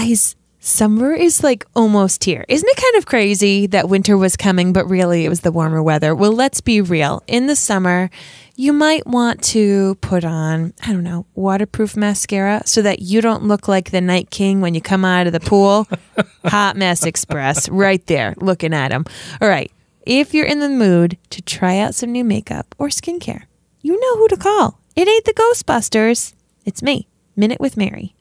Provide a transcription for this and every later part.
Guys, summer is like almost here. Isn't it kind of crazy that winter was coming, but really it was the warmer weather? Well, let's be real. In the summer, you might want to put on, I don't know, waterproof mascara so that you don't look like the Night King when you come out of the pool. Hot Mess Express, right there, looking at him. All right. If you're in the mood to try out some new makeup or skincare, you know who to call. It ain't the Ghostbusters. It's me, Minute with Mary.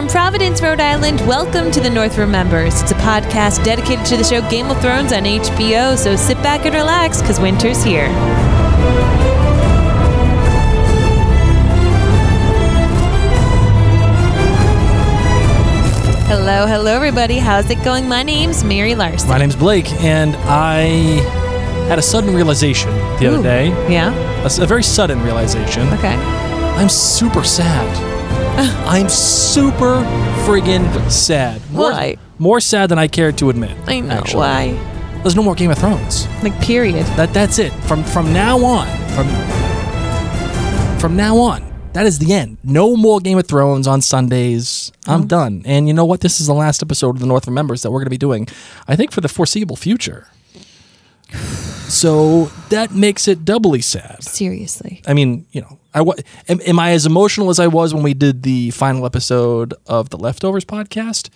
From Providence, Rhode Island, welcome to the North Remembers. It's a podcast dedicated to the show Game of Thrones on HBO, so sit back and relax because winter's here. Hello, hello, everybody. How's it going? My name's Mary Larson. My name's Blake, and I had a sudden realization the Ooh. other day. Yeah? a very sudden realization. Okay. I'm super sad. I'm super friggin' sad. More, Why? More sad than I care to admit. I know. actually. Why? There's no more Game of Thrones. Like, period. That that's it. From from now on. From from now on. That is the end. No more Game of Thrones on Sundays. Oh. I'm done. And you know what? This is the last episode of the North Remembers that we're going to be doing. I think for the foreseeable future. So that makes it doubly sad. Seriously. I mean, you know, I wa- am, am I as emotional as I was when we did the final episode of the Leftovers podcast?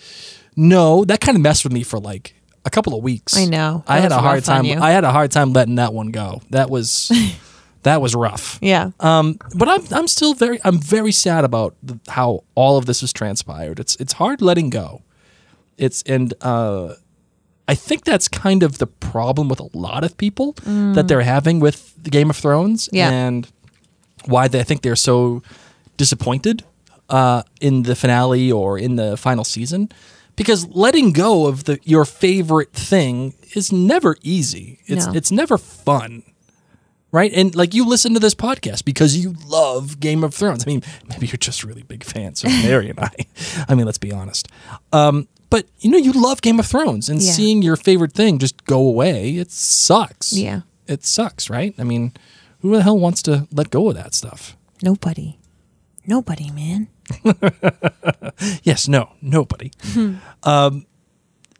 No, that kind of messed with me for like a couple of weeks. I know. I had a hard time. I had a hard time letting that one go. That was that was rough. Yeah. Um, but I'm I'm still very I'm very sad about the, how all of this has transpired. It's it's hard letting go. It's and uh, I think that's kind of the problem with a lot of people that they're having with the Game of Thrones Yeah. and why they I think they're so disappointed uh, in the finale or in the final season because letting go of the your favorite thing is never easy. It's No. it's never fun right? And like you listen to this podcast because you love Game of Thrones. I mean, maybe you're just really big fans of Mary and I. I mean, let's be honest. Um, but you know, you love Game of Thrones, and Yeah. seeing your favorite thing just go away, it sucks. Yeah. it sucks, right? I mean, who the hell wants to let go of that stuff? Nobody. Nobody, man. Yes, no, nobody. um,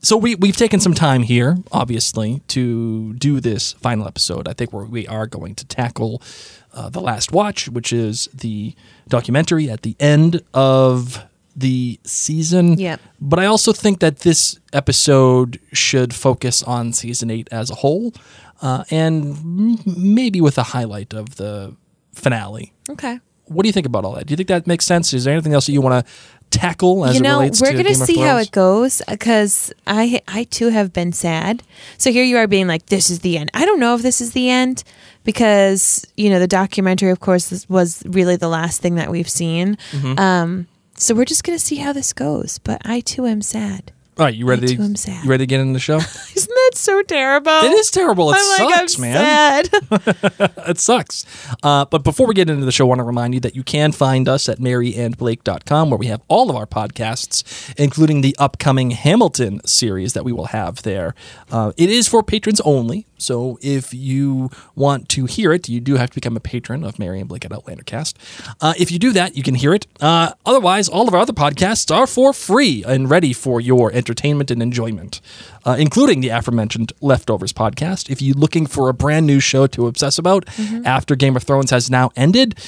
so we we've taken some time here, obviously, to do this final episode. I think we're, we are going to tackle uh, the Last Watch, which is the documentary at the end of the season. Yep. But I also think that this episode should focus on season eight as a whole, uh, and m- maybe with a highlight of the finale. Okay. What do you think about all that? Do you think that makes sense? Is there anything else that you want to tackle as you know, we're to gonna see how it goes because I I too have been sad. So here you are being like, "This is the end." I don't know if this is the end because you know the documentary, of course, was really the last thing that we've seen. Mm-hmm. Um, so we're just gonna see how this goes. But I too am sad. All right, you ready? too am sad. You ready to get in the show? Isn't that so terrible? it is terrible. It I'm like, sucks, I'm man. It sucks. Uh, but before we get into the show, I want to remind you that you can find us at maryandblake.com, where we have all of our podcasts, including the upcoming Hamilton series that we will have there. Uh, it is for patrons only. So if you want to hear it, you do have to become a patron of Mary and Blake at Outlandercast. Uh, if you do that, you can hear it. Uh, otherwise, all of our other podcasts are for free and ready for your entertainment and enjoyment, uh, including the aforementioned Leftovers podcast. If you're looking for a brand new show to obsess about after Game of Thrones has now ended,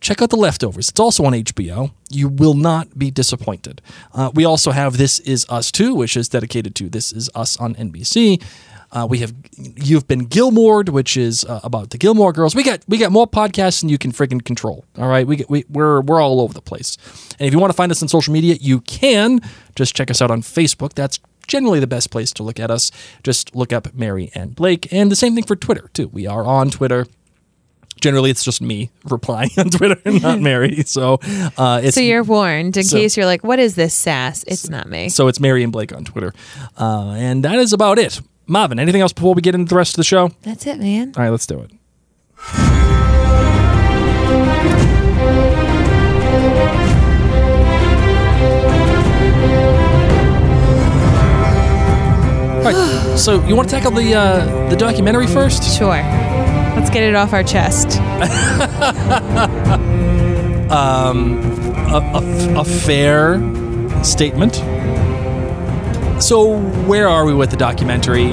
check out The Leftovers. It's also on HBO. You will not be disappointed. Uh, we also have This Is Us Too, which is dedicated to This Is Us on NBC. Uh, we have You've Been Gilmored, which is uh, about the Gilmore Girls. We got we got more podcasts than you can friggin' control. All right, we get, we we're we're all over the place. And if you want to find us on social media, you can just check us out on Facebook. That's generally the best place to look at us. Just look up Mary and Blake, and the same thing for Twitter too. We are on Twitter. Generally, it's just me replying on Twitter and not Mary. So uh, it's so you're warned in So- case you're like, "What is this sass?" It's not me. so it's Mary and Blake on Twitter, uh, and that is about it. Marvin, anything else before we get into the rest of the show? That's it, man. All right, let's do it. All right, so you want to tackle the uh, the documentary first? Sure. Let's get it off our chest. a, a- a fair statement. So, where are we with the documentary?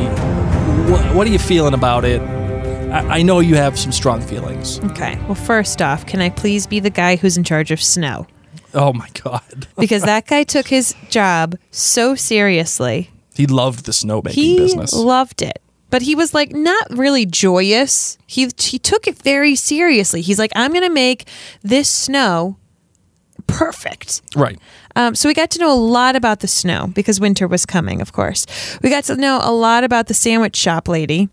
What, what are you feeling about it? I, I know you have some strong feelings. Okay. Well, first off, can I please be the guy who's in charge of snow? Oh my God. Because that guy took his job so seriously. He loved the snowmaking He business. loved it. But he was like not really joyous. He he took it very seriously. He's like, I'm gonna make this snow perfect. right. Um, so we got to know a lot about the snow because winter was coming, of course. We got to know a lot about the sandwich shop lady.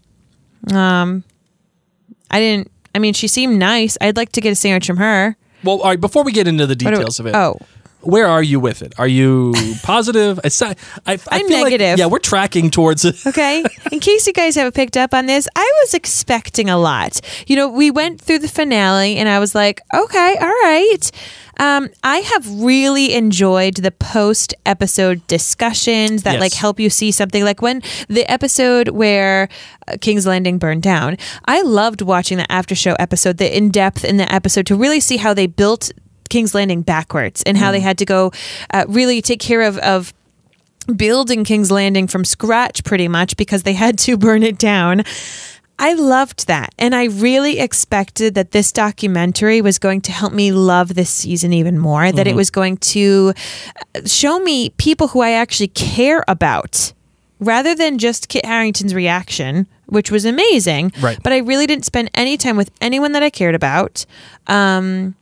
Um, I didn't. I mean, she seemed nice. I'd like to get a sandwich from her. Well, all right, before we get into the details of it, Oh, where are you with it? Are you positive? It's I, I I'm feel like- negative. yeah, we're tracking towards it. Okay. In case you guys haven't picked up on this, I was expecting a lot. You know, we went through the finale and I was like, okay, all right. Um, I have really enjoyed the post episode discussions that Yes. like help you see something like when the episode where uh, King's Landing burned down. I loved watching the after show episode, the in depth in the episode to really see how they built King's Landing backwards and how they had to go uh, really take care of, of building King's Landing from scratch pretty much because they had to burn it down. I loved that. And I really expected that this documentary was going to help me love this season even more, that it was going to uh, show me people who I actually care about rather than just Kit Harington's reaction, which was amazing. Right. But I really didn't spend any time with anyone that I cared about. Um,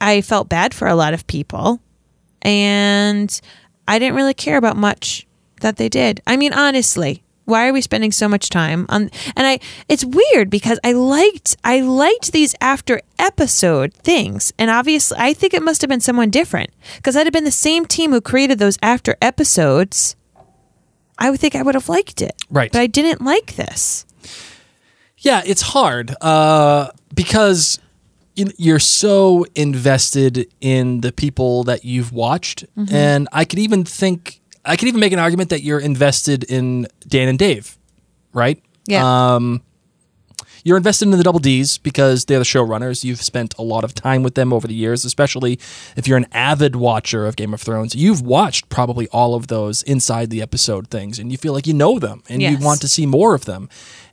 I felt bad for a lot of people and I didn't really care about much that they did. I mean, honestly, why are we spending so much time on and I it's weird because I liked I liked these after episode things and obviously I think it must have been someone different because I'd have been the same team who created those after episodes I would think I would have liked it. Right. But I didn't like this. Yeah, it's hard uh, because you- you're so invested in the people that you've watched, Mm-hmm. and I could even think I could even make an argument that you're invested in Dan and Dave, right? Yeah. Um, you're invested in the Double D's because they're the showrunners. You've spent a lot of time with them over the years, especially if you're an avid watcher of Game of Thrones. You've watched probably all of those inside the episode things, and you feel like you know them and Yes. you want to see more of them.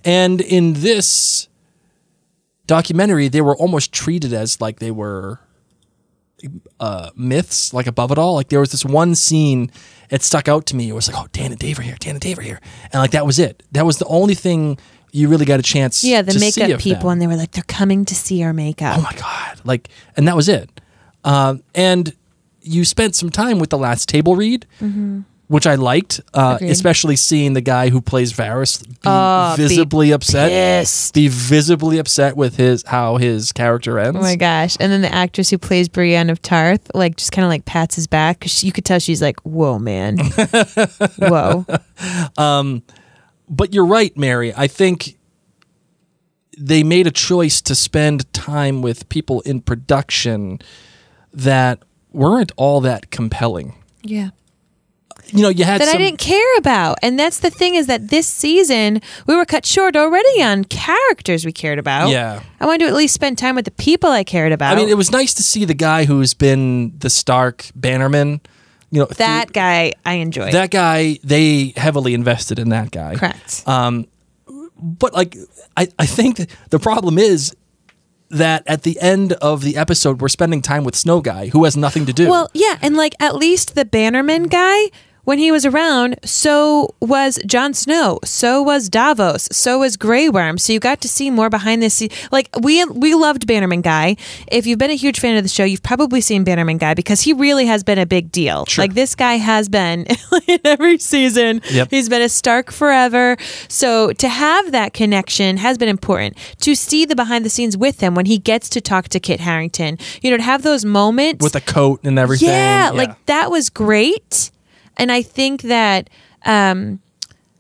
And in this documentary, they were almost treated as like they were uh, myths, like above it all. Like there was this one scene, it stuck out to me. It was like, oh, Dan and Dave are here, Dan and Dave are here, and like that was it. That was the only thing you really got a chance. Yeah, the to makeup people them. and they were like they're coming to see our makeup. Oh my god! Like, and that was it. Um, and you spent some time with the last table read. Which I liked, uh. Especially seeing the guy who plays Varys be Oh, be visibly upset, pissed. be visibly upset with his how his character ends. Oh my gosh. And then the actress who plays Brienne of Tarth, like, just kind of like pats his back because you could tell she's like, whoa, man. whoa. but you're right, Mary. I think they made a choice to spend time with people in production that weren't all that compelling. Yeah. You know, you had That I didn't care about. And that's the thing is that this season, we were cut short already on characters we cared about. Yeah. I wanted to at least spend time with the people I cared about. I mean, it was nice to see the guy who's been the Stark bannerman. You know, that guy I enjoyed. that guy. They heavily invested in that guy. Correct. Um, but like, I I think the problem is that at the end of the episode, we're spending time with Snow Guy, who has nothing to do. Well, yeah, and like at least the Bannerman guy, when he was around, so was Jon Snow, so was Davos, so was Grey Worm. So you got to see more behind the scenes. Like we we loved Bannerman guy. If you've been a huge fan of the show, you've probably seen Bannerman guy because he really has been a big deal. Sure. Like this guy has been in every season. Yep. He's been a Stark forever. So to have that connection has been important. To see the behind the scenes with him when he gets to talk to Kit Harington, you know, to have those moments with the coat and everything. yeah, like that was great. And I think that um,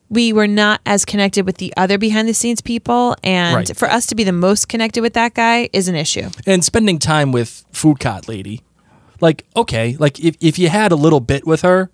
we were not as connected with the other behind the scenes people. And Right. for us to be the most connected with that guy is an issue. and spending time with food cart lady like okay like if, if you had a little bit with her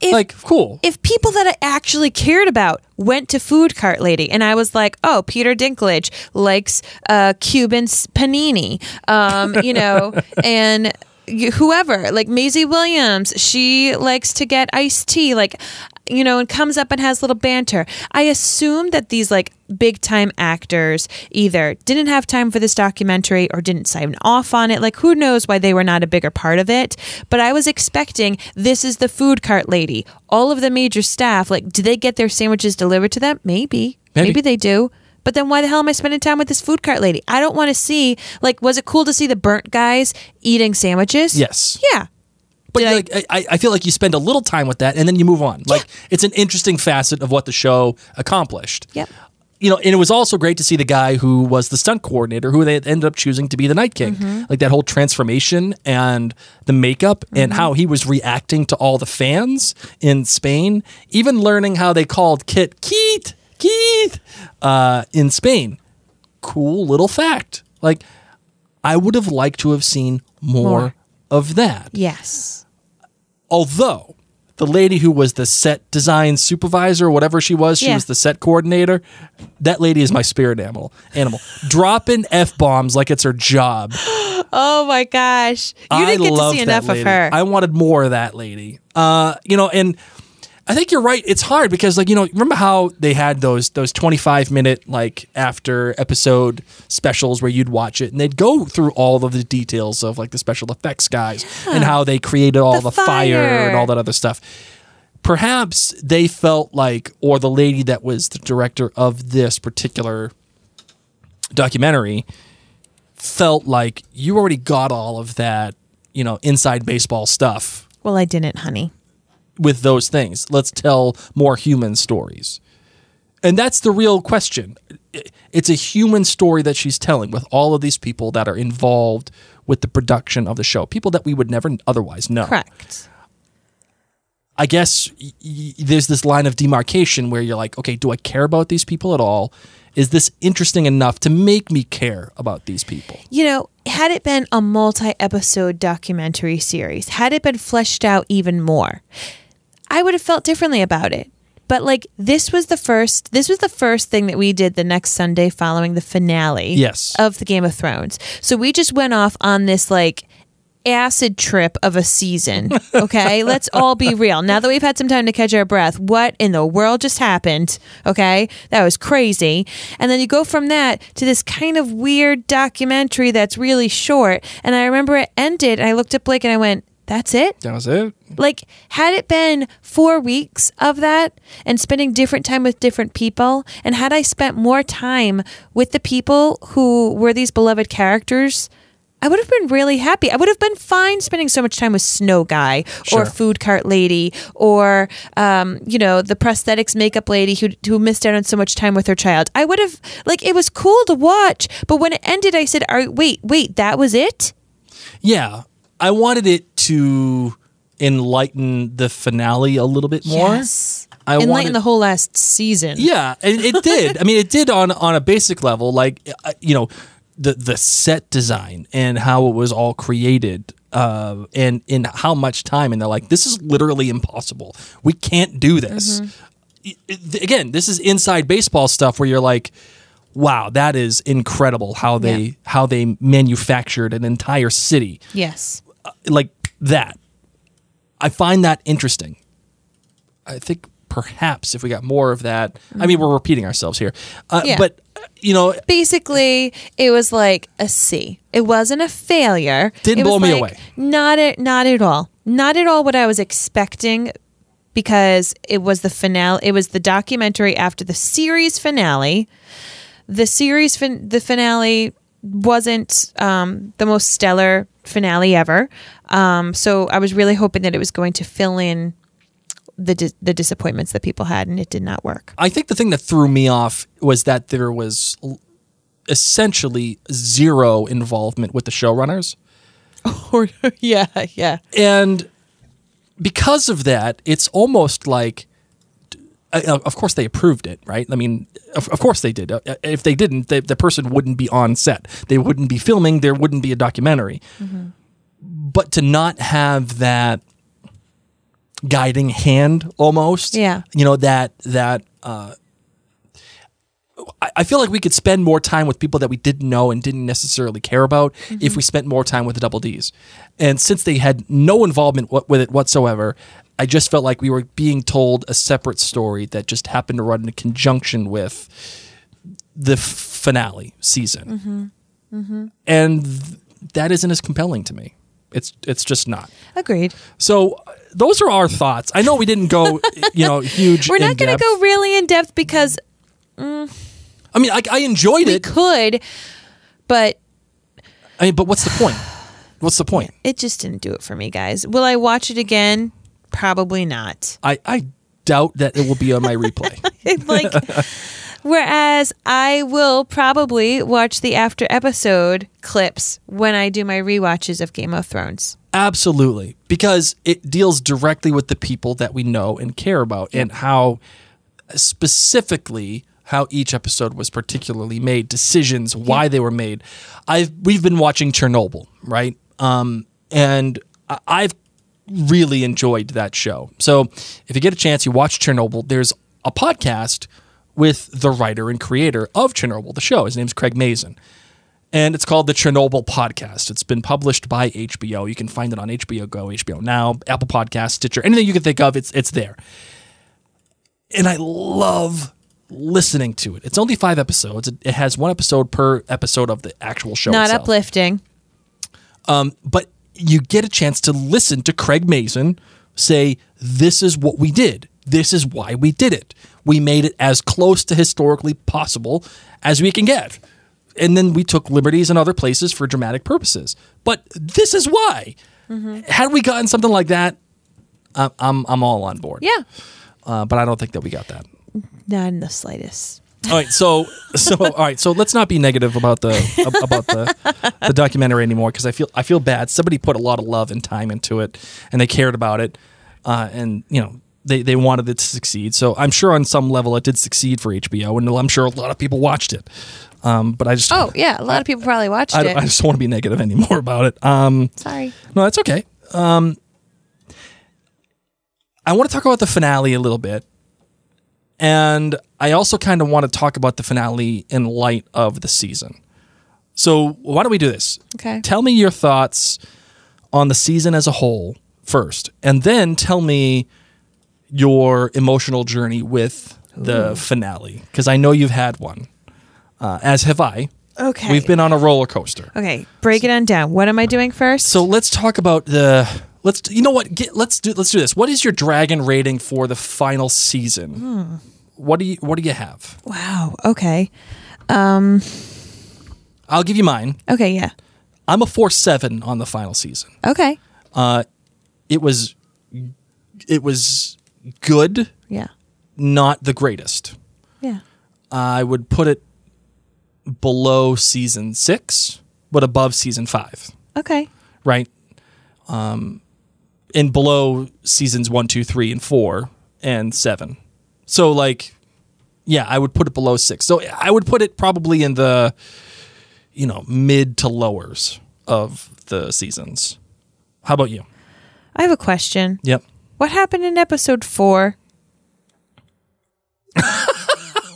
If- like, cool. if people that I actually cared about went to Food Cart Lady and I was like, oh, Peter Dinklage likes uh, Cuban s- panini, um, you know, and whoever, like Maisie Williams, she likes to get iced tea, like, you know, and comes up and has little banter. I assume that these like big time actors either didn't have time for this documentary or didn't sign off on it. Like, who knows why they were not a bigger part of it? But I was expecting this is the food cart lady. All of the major staff, like, do they get their sandwiches delivered to them? Maybe. Maybe. Maybe, they do. But then why the hell am I spending time with this food cart lady? I don't want to see, like, was it cool to see the burnt guys eating sandwiches? Yes. Yeah. But I- like, I, I feel like you spend a little time with that and then you move on. Like, it's an interesting facet of what the show accomplished. Yep. You know, and it was also great to see the guy who was the stunt coordinator, who they ended up choosing to be the Night King. Mm-hmm. Like that whole transformation and the makeup and Mm-hmm. how he was reacting to all the fans in Spain. Even learning how they called Kit Keith, Keith uh, in Spain. Cool little fact. Like, I would have liked to have seen more. More. of that Yes. although the lady who was the set design supervisor, whatever she was, she Yeah. was the set coordinator. That lady is my spirit animal. Animal dropping f bombs like it's her job. Oh my gosh. You I didn't get to see enough lady. of her. I wanted more of that lady. Uh, you know, and I think you're right. It's hard because, like, you know, remember how they had those those 25 minute like after episode specials where you'd watch it and they'd go through all of the details of like the special effects guys and how they created all the, The fire. fire. and all that other stuff. Perhaps they felt like, or the lady that was the director of this particular documentary felt like you already got all of that, you know, inside baseball stuff well, I didn't, honey. With those things. Let's tell more human stories. And that's the real question. It's a human story that she's telling with all of these people that are involved with the production of the show, people that we would never otherwise know. Correct. I guess y- y- there's this line of demarcation where you're like, okay, do I care about these people at all? Is this interesting enough to make me care about these people? You know, had it been a multi episode documentary series, had it been fleshed out even more, I would have felt differently about it. But like this was the first this was the first thing that we did the next Sunday following the finale Yes. of the Game of Thrones. So we just went off on this like acid trip of a season. Okay. Let's all be real. Now that we've had some time to catch our breath, what in the world just happened? Okay. That was crazy. And then you go from that to this kind of weird documentary that's really short. And I remember it ended and I looked at Blake and I went, that's it? That was it. Like, had it been four weeks of that and spending different time with different people, and had I spent more time with the people who were these beloved characters, I would have been really happy. I would have been fine spending so much time with Snow Guy Sure. or Food Cart Lady or, um, you know, the prosthetics makeup lady who, who missed out on so much time with her child. I would have, like, it was cool to watch. But when it ended, I said, Are, wait, wait, that was it? Yeah. I wanted it to enlighten the finale a little bit more. Yes. I Enlighten wanted- the whole last season. Yeah, and it did. I mean, it did on on a basic level, like uh, you know, the the set design and how it was all created, uh, and in how much time. And they're like, this is literally impossible. We can't do this. It- it- again, this is inside baseball stuff where you're like. Wow, that is incredible how they Yeah. how they manufactured an entire city Yes. Like that. I find that interesting. I think perhaps if we got more of that, I mean, we're repeating ourselves here, uh, Yeah. but uh, you know, Basically, it was like a C. It wasn't a failure. Didn't It was blow me like, away. Not at not at all. Not at all what I was expecting because it was the finale. It was the documentary after the series finale. The series fin- the finale wasn't um, the most stellar finale ever. Um, so I was really hoping that it was going to fill in the dis- the disappointments that people had, and it did not work. I think the thing that threw me off was that there was essentially zero involvement with the showrunners. Or yeah, yeah. and because of that, it's almost like, Uh, uh, of course, they approved it, right? I mean, of, of course they did. Uh, uh, If they didn't, the, the person wouldn't be on set. They wouldn't be filming. There wouldn't be a documentary. Mm-hmm. But to not have that guiding hand almost. Yeah. You know that that uh I- I feel like we could spend more time with people that we didn't know and didn't necessarily care about if mm-hmm. we spent more time with the Double Ds. And since they had no involvement with it whatsoever, I just felt like we were being told a separate story that just happened to run in conjunction with the f- finale season. Mm-hmm. Mm-hmm. And th- that isn't as compelling to me. It's it's just not. Agreed. So uh, those are our thoughts. I know we didn't go, you know, huge. We're not going to go really in depth because mm. I mean, I, I enjoyed it. we it. could, but I mean, but what's the point? What's the point? it just didn't do it for me, guys. Will I watch it again? Probably not. I, I doubt that it will be on my replay. like whereas I will probably watch the after episode clips when I do my rewatches of Game of Thrones. Absolutely, because it deals directly with the people that we know and care about, and how specifically how each episode was particularly made, decisions, why they were made. I've we've been watching Chernobyl, right? Um, and I've really enjoyed that show. So if you get a chance, you watch Chernobyl. There's a podcast with the writer and creator of Chernobyl, the show. His name's Craig Mazin and it's called the Chernobyl Podcast. It's been published by HBO. You can find it on HBO Go, HBO Now, Apple Podcast, Stitcher, anything you can think of, it's it's there. And I love listening to it. It's only five episodes. It, it has one episode per episode of the actual show. Not itself. uplifting. Um, but you get a chance to listen to Craig Mazin say, This is what we did. This is why we did it. We made it as close to historically possible as we can get. And then we took liberties in other places for dramatic purposes. But this is why. Had we gotten something like that, I'm, I'm, I'm all on board. Yeah. Uh, but I don't think that we got that. Not in the slightest. All right, so so all right, so let's not be negative about the ab- about the the documentary anymore because I feel I feel bad. Somebody put a lot of love and time into it, and they cared about it, uh, and you know they they wanted it to succeed. So I'm sure on some level it did succeed for HBO, and I'm sure a lot of people watched it. Um, but I just Oh, yeah. A lot of people probably watched I, it. don't- I just don't want to be negative anymore about it. Um, Sorry. no, that's okay. Um, I want to talk about the finale a little bit. And I also kind of want to talk about the finale in light of the season. So, why don't we do this? Okay. Tell me your thoughts on the season as a whole first, and then tell me your emotional journey with the finale, because I know you've had one, uh, as have I. Okay. We've been on a roller coaster. Okay. Break it on down. What am I doing first? So let's talk about the let's you know what get let's do let's do this. What is your dragon rating for the final season? Hmm. What do you what do you have? wow. Okay. Um I'll give you mine. Okay. Yeah. I'm a four seven on the final season. Okay. Uh It was it was good, Yeah. not the greatest. Yeah. I would put it below season six, but above season five. Okay. right? Um, and below seasons one, two, three, and four, and seven. So, like, yeah, I would put it below six. So, I would put it probably in the, you know, mid to lowers of the seasons. How about you? I have a question. Yep. What happened in episode four?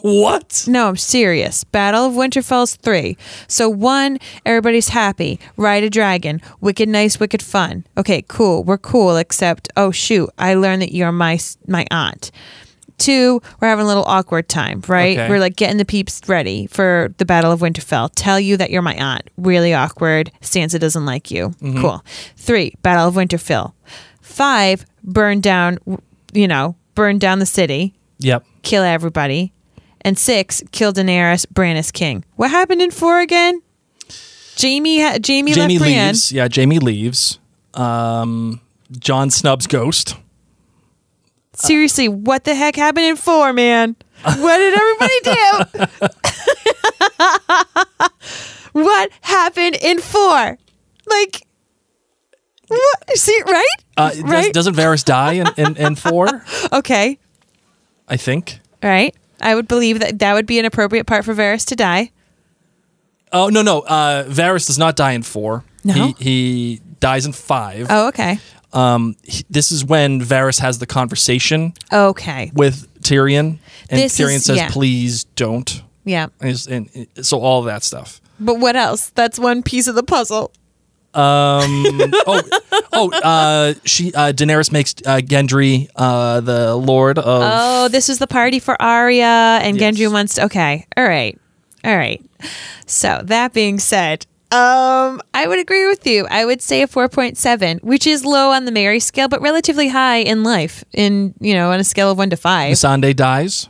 What? No, I'm serious. Battle of Winterfell's three. So one, everybody's happy. Ride a dragon. Wicked nice, wicked fun. Okay, cool. We're cool. Except, oh shoot, I learned that you're my my aunt. Two, we're having a little awkward time, right? Okay. We're like getting the peeps ready for the Battle of Winterfell. Tell you that you're my aunt. Really awkward. Sansa doesn't like you. Mm-hmm. Cool. Three, Battle of Winterfell. Five, burn down, you know, burn down the city Yep. kill everybody. And six, killed Daenerys, Bran is king. What happened in four again? Jaime, ha- Jaime, Jaime left Brienne. leaves. Yeah, Jaime leaves. Um, Jon Snub's ghost. Seriously, what the heck happened in four, man? What did everybody do? what happened in four? Like, what? See, right? Uh, does, right? Doesn't Varys die in, in, in four? okay, I think. right. I would believe that that would be an appropriate part for Varys to die. Oh no no, uh, Varys does not die in four. No? he, he dies in five. Oh, okay. Um, he- this is when Varys has the conversation Okay. with Tyrion, and This Tyrion is- says, yeah. "Please don't." Yeah. And, and- and so all that stuff. But what else? That's one piece of the puzzle. Um, oh, oh, uh, she uh, Daenerys makes uh, Gendry uh, the Lord of. Oh, this is the party for Arya and Yes. Gendry wants to Okay. All right. All right. So, that being said, um I would agree with you. I would say a 4.7, which is low on the Mary scale but relatively high in life in, you know, on a scale of 1 to 5. Missandei dies.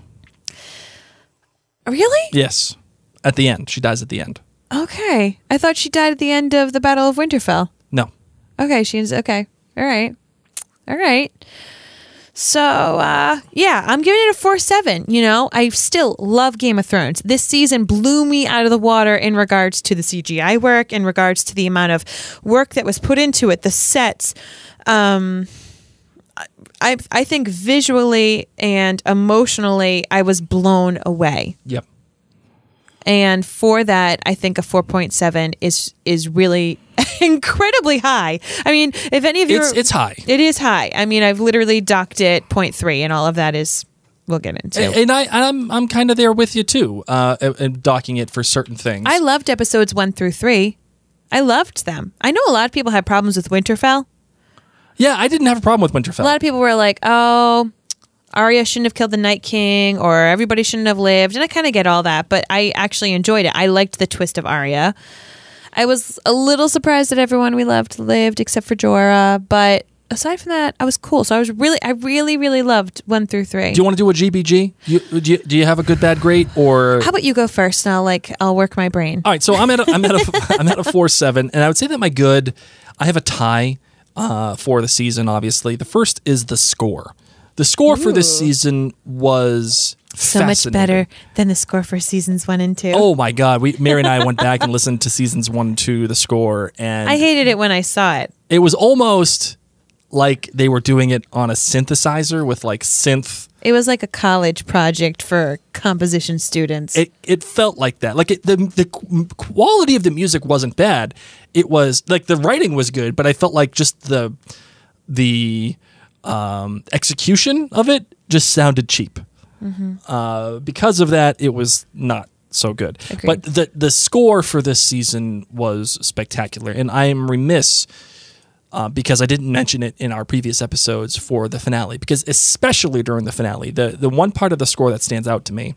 Really? Yes, at the end, she dies at the end. Okay. I thought she died at the end of the Battle of Winterfell. No, Okay, she's okay. All right. All right. So, uh, yeah, I'm giving it a 4 7. You know, I still love Game of Thrones. This season blew me out of the water in regards to the CGI work, in regards to the amount of work that was put into it, the sets. Um, I, I think visually and emotionally, I was blown away yep. And for that i think a 4.7 is is really incredibly high i mean if any of you It's it's high. it is high i mean i've literally docked it 0.3 and all of that is we'll get into And, and I, I'm, I'm kind of there with you too, uh, and- docking it for certain things. i loved episodes 1 through 3 i loved them i know a lot of people had problems with winterfell yeah, I didn't have a problem with Winterfell. a lot of people were like oh Arya shouldn't have killed the Night King, or everybody shouldn't have lived, and I kind of get all that. But I actually enjoyed it. I liked the twist of Arya. I was a little surprised that everyone we loved lived except for Jorah, but aside from that, I was cool. So I was really, I really, really loved one through three. do you want to do a GBG? You, do, you, do you have a good, bad, great, or How about you go first, and I'll like I'll work my brain. All right, so I'm at a, I'm at a, I'm at a four seven, and I would say that my good, I have a tie uh, for the season. Obviously, the first is the score. The score for this season was so much better than the score for seasons one and two. Oh my god, we Mary and I went back and listened to seasons one and two, the score, and I hated it when I saw it. it was almost like they were doing it on a synthesizer with like synth. It was like a college project for composition students. It it felt like that. Like it, the the quality of the music wasn't bad. It was like the writing was good, but I felt like just the the um, execution of it just sounded cheap. Uh, because of that, it was not so good. Agreed. But the the score for this season was spectacular, and I am remiss uh, because I didn't mention it in our previous episodes for the finale. Because especially during the finale, the the one part of the score that stands out to me,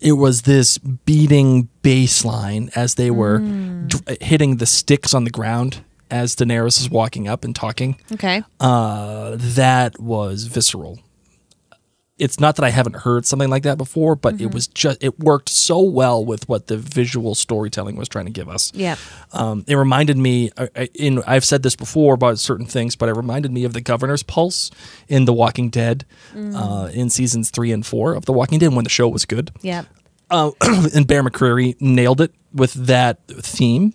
it was this beating bass line as they were dr- hitting the sticks on the ground as Daenerys is walking up and talking. okay. Uh, that was visceral. It's not that I haven't heard something like that before, but Mm-hmm. it was just it worked so well with what the visual storytelling was trying to give us. Yeah. Um, it reminded me, in I've said this before about certain things, but it reminded me of the Governor's Pulse in The Walking Dead, Mm. uh, in seasons three and four of The Walking Dead when the show was good. Yeah. Uh, and Bear McCreary nailed it with that theme.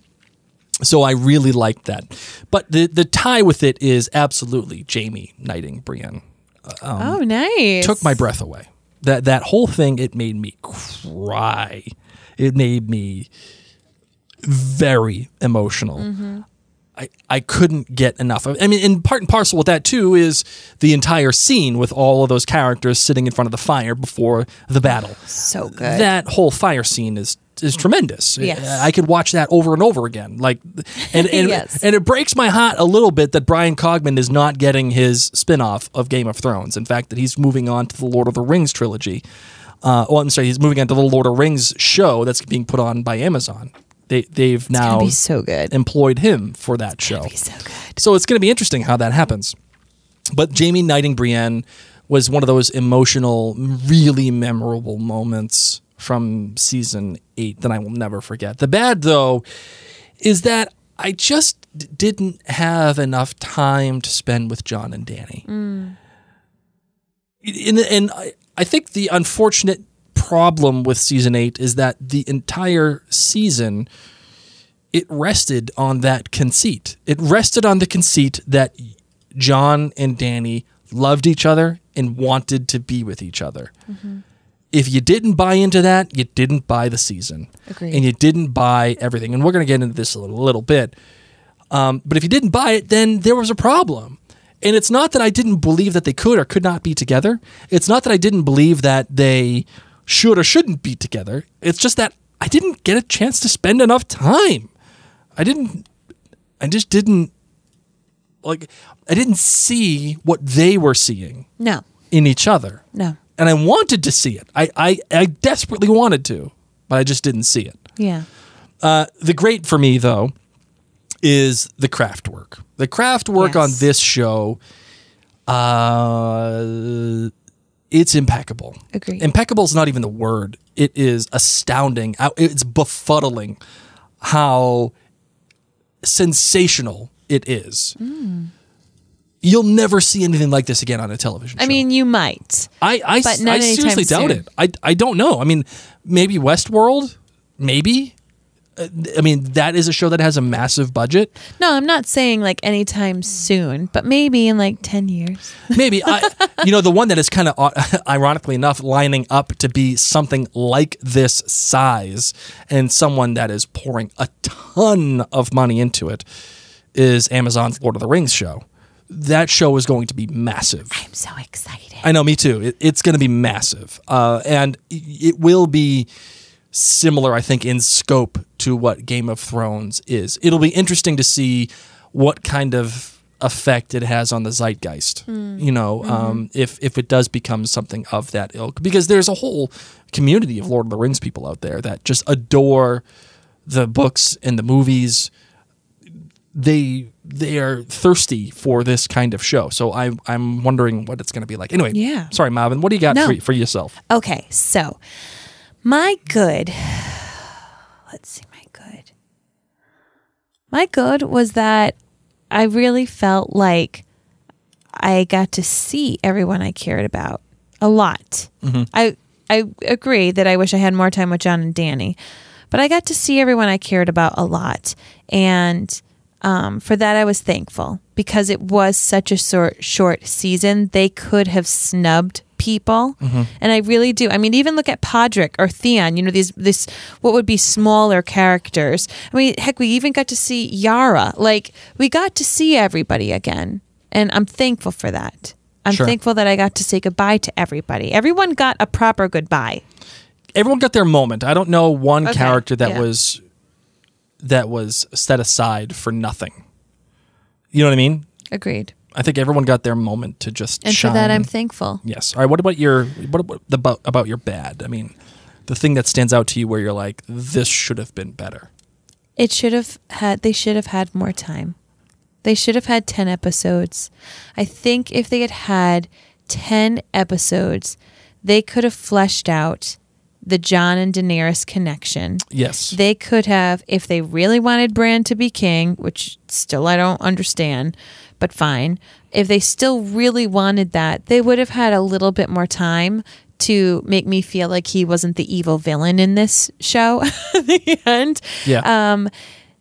So I really liked that. But the the tie with it is absolutely Jaime knighting Brienne. Uh, um, oh, nice. Took my breath away. That that whole thing it made me cry. It made me very emotional. Mm-hmm. I, I couldn't get enough of I mean, and part and parcel with that too is the entire scene with all of those characters sitting in front of the fire before the battle. so good. That whole fire scene is is tremendous. Yes. I could watch that over and over again. Like and and, Yes. and it breaks my heart a little bit that Bryan Cogman is not getting his spin-off of Game of Thrones. In fact, that he's moving on to the Lord of the Rings trilogy. Uh, well, I'm sorry, he's moving on to the Lord of the Rings show that's being put on by Amazon. They they've now so good. employed him for that show. Be so good. So it's going to be interesting how that happens. But Jaime knighting Brienne was one of those emotional, really memorable moments from season eight that I will never forget. The bad, though, is that I just d- didn't have enough time to spend with Jon and Danny. Mm. In the- and I, I think the unfortunate problem with season eight is that the entire season it rested on that conceit. It rested on the conceit that Jon and Danny loved each other and wanted to be with each other. Mm-hmm. If you didn't buy into that, you didn't buy the season. Agreed. And you didn't buy everything. And we're going to get into this a little, little bit. Um, but if you didn't buy it, then there was a problem. And it's not that I didn't believe that they could or could not be together. It's not that I didn't believe that they should or shouldn't be together. It's just that I didn't get a chance to spend enough time. I didn't, I just didn't, like, I didn't see what they were seeing No, in each other. no. And I wanted to see it. I, I, I desperately wanted to, but I just didn't see it. Yeah. Uh, the great for me though is the craft work. The craft work on this show, uh, it's impeccable. Agreed. Impeccable is not even the word. It is astounding. It's befuddling how sensational it is. You'll never see anything like this again on a television. I mean, you might. I I, But not anytime seriously doubt soon. it. I I don't know. I mean, maybe Westworld, maybe. Uh, I mean, that is a show that has a massive budget. No, I'm not saying like anytime soon, but maybe in like 10 years. Maybe I, you know, the one that is kind of ironically enough lining up to be something like this size, and someone that is pouring a ton of money into it, is Amazon's Lord of the Rings show. That show is going to be massive. I'm so excited. I know, me too. It, it's going to be massive, uh, and it will be similar, I think, in scope to what Game of Thrones is. It'll be interesting to see what kind of effect it has on the zeitgeist. You know, um, if if it does become something of that ilk, because there's a whole community of Lord of the Rings people out there that just adore the books and the movies they they are thirsty for this kind of show. So I I'm wondering what it's going to be like. Anyway, Yeah. Sorry, Marvin. What do you got No. for, for yourself? Okay, so my good. Let's see, my good. My good was that I really felt like I got to see everyone I cared about a lot. Mm-hmm. I I agree that I wish I had more time with Jon and Danny, but I got to see everyone I cared about a lot, and um, for that I was thankful because it was such a short short season. They could have snubbed people, and I really do. I mean, even look at Podrick or Theon. You know these this what would be smaller characters. I mean, heck, we even got to see Yara. Like we got to see everybody again, and I'm thankful for that. I'm Sure. thankful that I got to say goodbye to everybody. Everyone got a proper goodbye. Everyone got their moment. I don't know one Okay, character that yeah. was that was set aside for nothing. You know what I mean? Agreed. I think everyone got their moment to just And shine. for that, I'm thankful. yes. All right. What about your what about the about, about your bad? I mean, the thing that stands out to you where you're like, this should have been better. It should have had. They should have had more time. They should have had ten episodes. I think if they had had ten episodes, they could have fleshed out the Jon and Daenerys connection. Yes. They could have, if they really wanted Bran to be king, which still I don't understand, but fine. If they still really wanted that, they would have had a little bit more time to make me feel like he wasn't the evil villain in this show at the end. yeah. Um,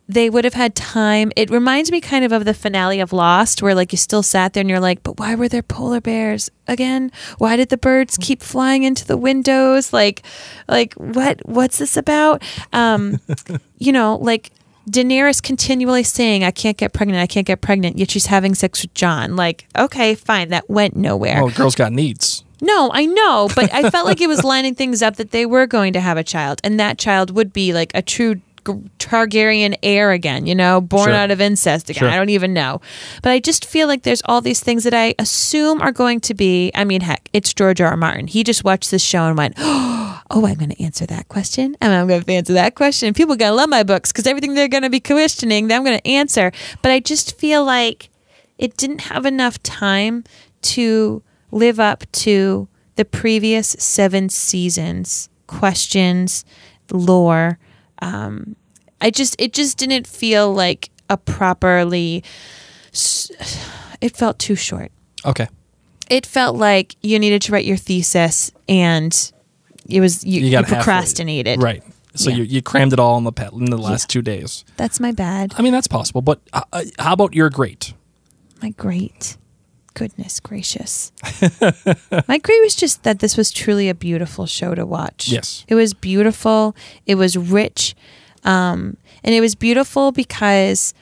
they would have had time. It reminds me kind of of the finale of Lost, where like you still sat there and you're like, but why were there polar bears again? Why did the birds keep flying into the windows? Like, like what? What's this about? Um, you know, like Daenerys continually saying, "I can't get pregnant. I can't get pregnant," yet she's having sex with Jon. Like, okay, fine, that went nowhere. oh, girls got needs. No, I know, but I felt like it was lining things up that they were going to have a child, and that child would be like a true Targaryen heir again, you know, born Sure. out of incest again. Sure. I don't even know. But I just feel like there's all these things that I assume are going to be. I mean, heck, it's George R. R. Martin. He just watched this show and went, oh, I'm going to answer that question. And I'm going to answer that question. People are going to love my books because everything they're going to be questioning, I'm going to answer. But I just feel like it didn't have enough time to live up to the previous seven seasons questions lore um i just it just didn't feel like a properly it felt too short Okay. it felt like you needed to write your thesis and it was you, You you, procrastinated Right. So Yeah. you, you crammed it all in the pet in the last two days. that's my bad I mean, that's possible. But uh, uh, how about your great? My great. Goodness gracious. My great was just that this was truly a beautiful show to watch. Yes. It was beautiful. It was rich. Um, and it was beautiful because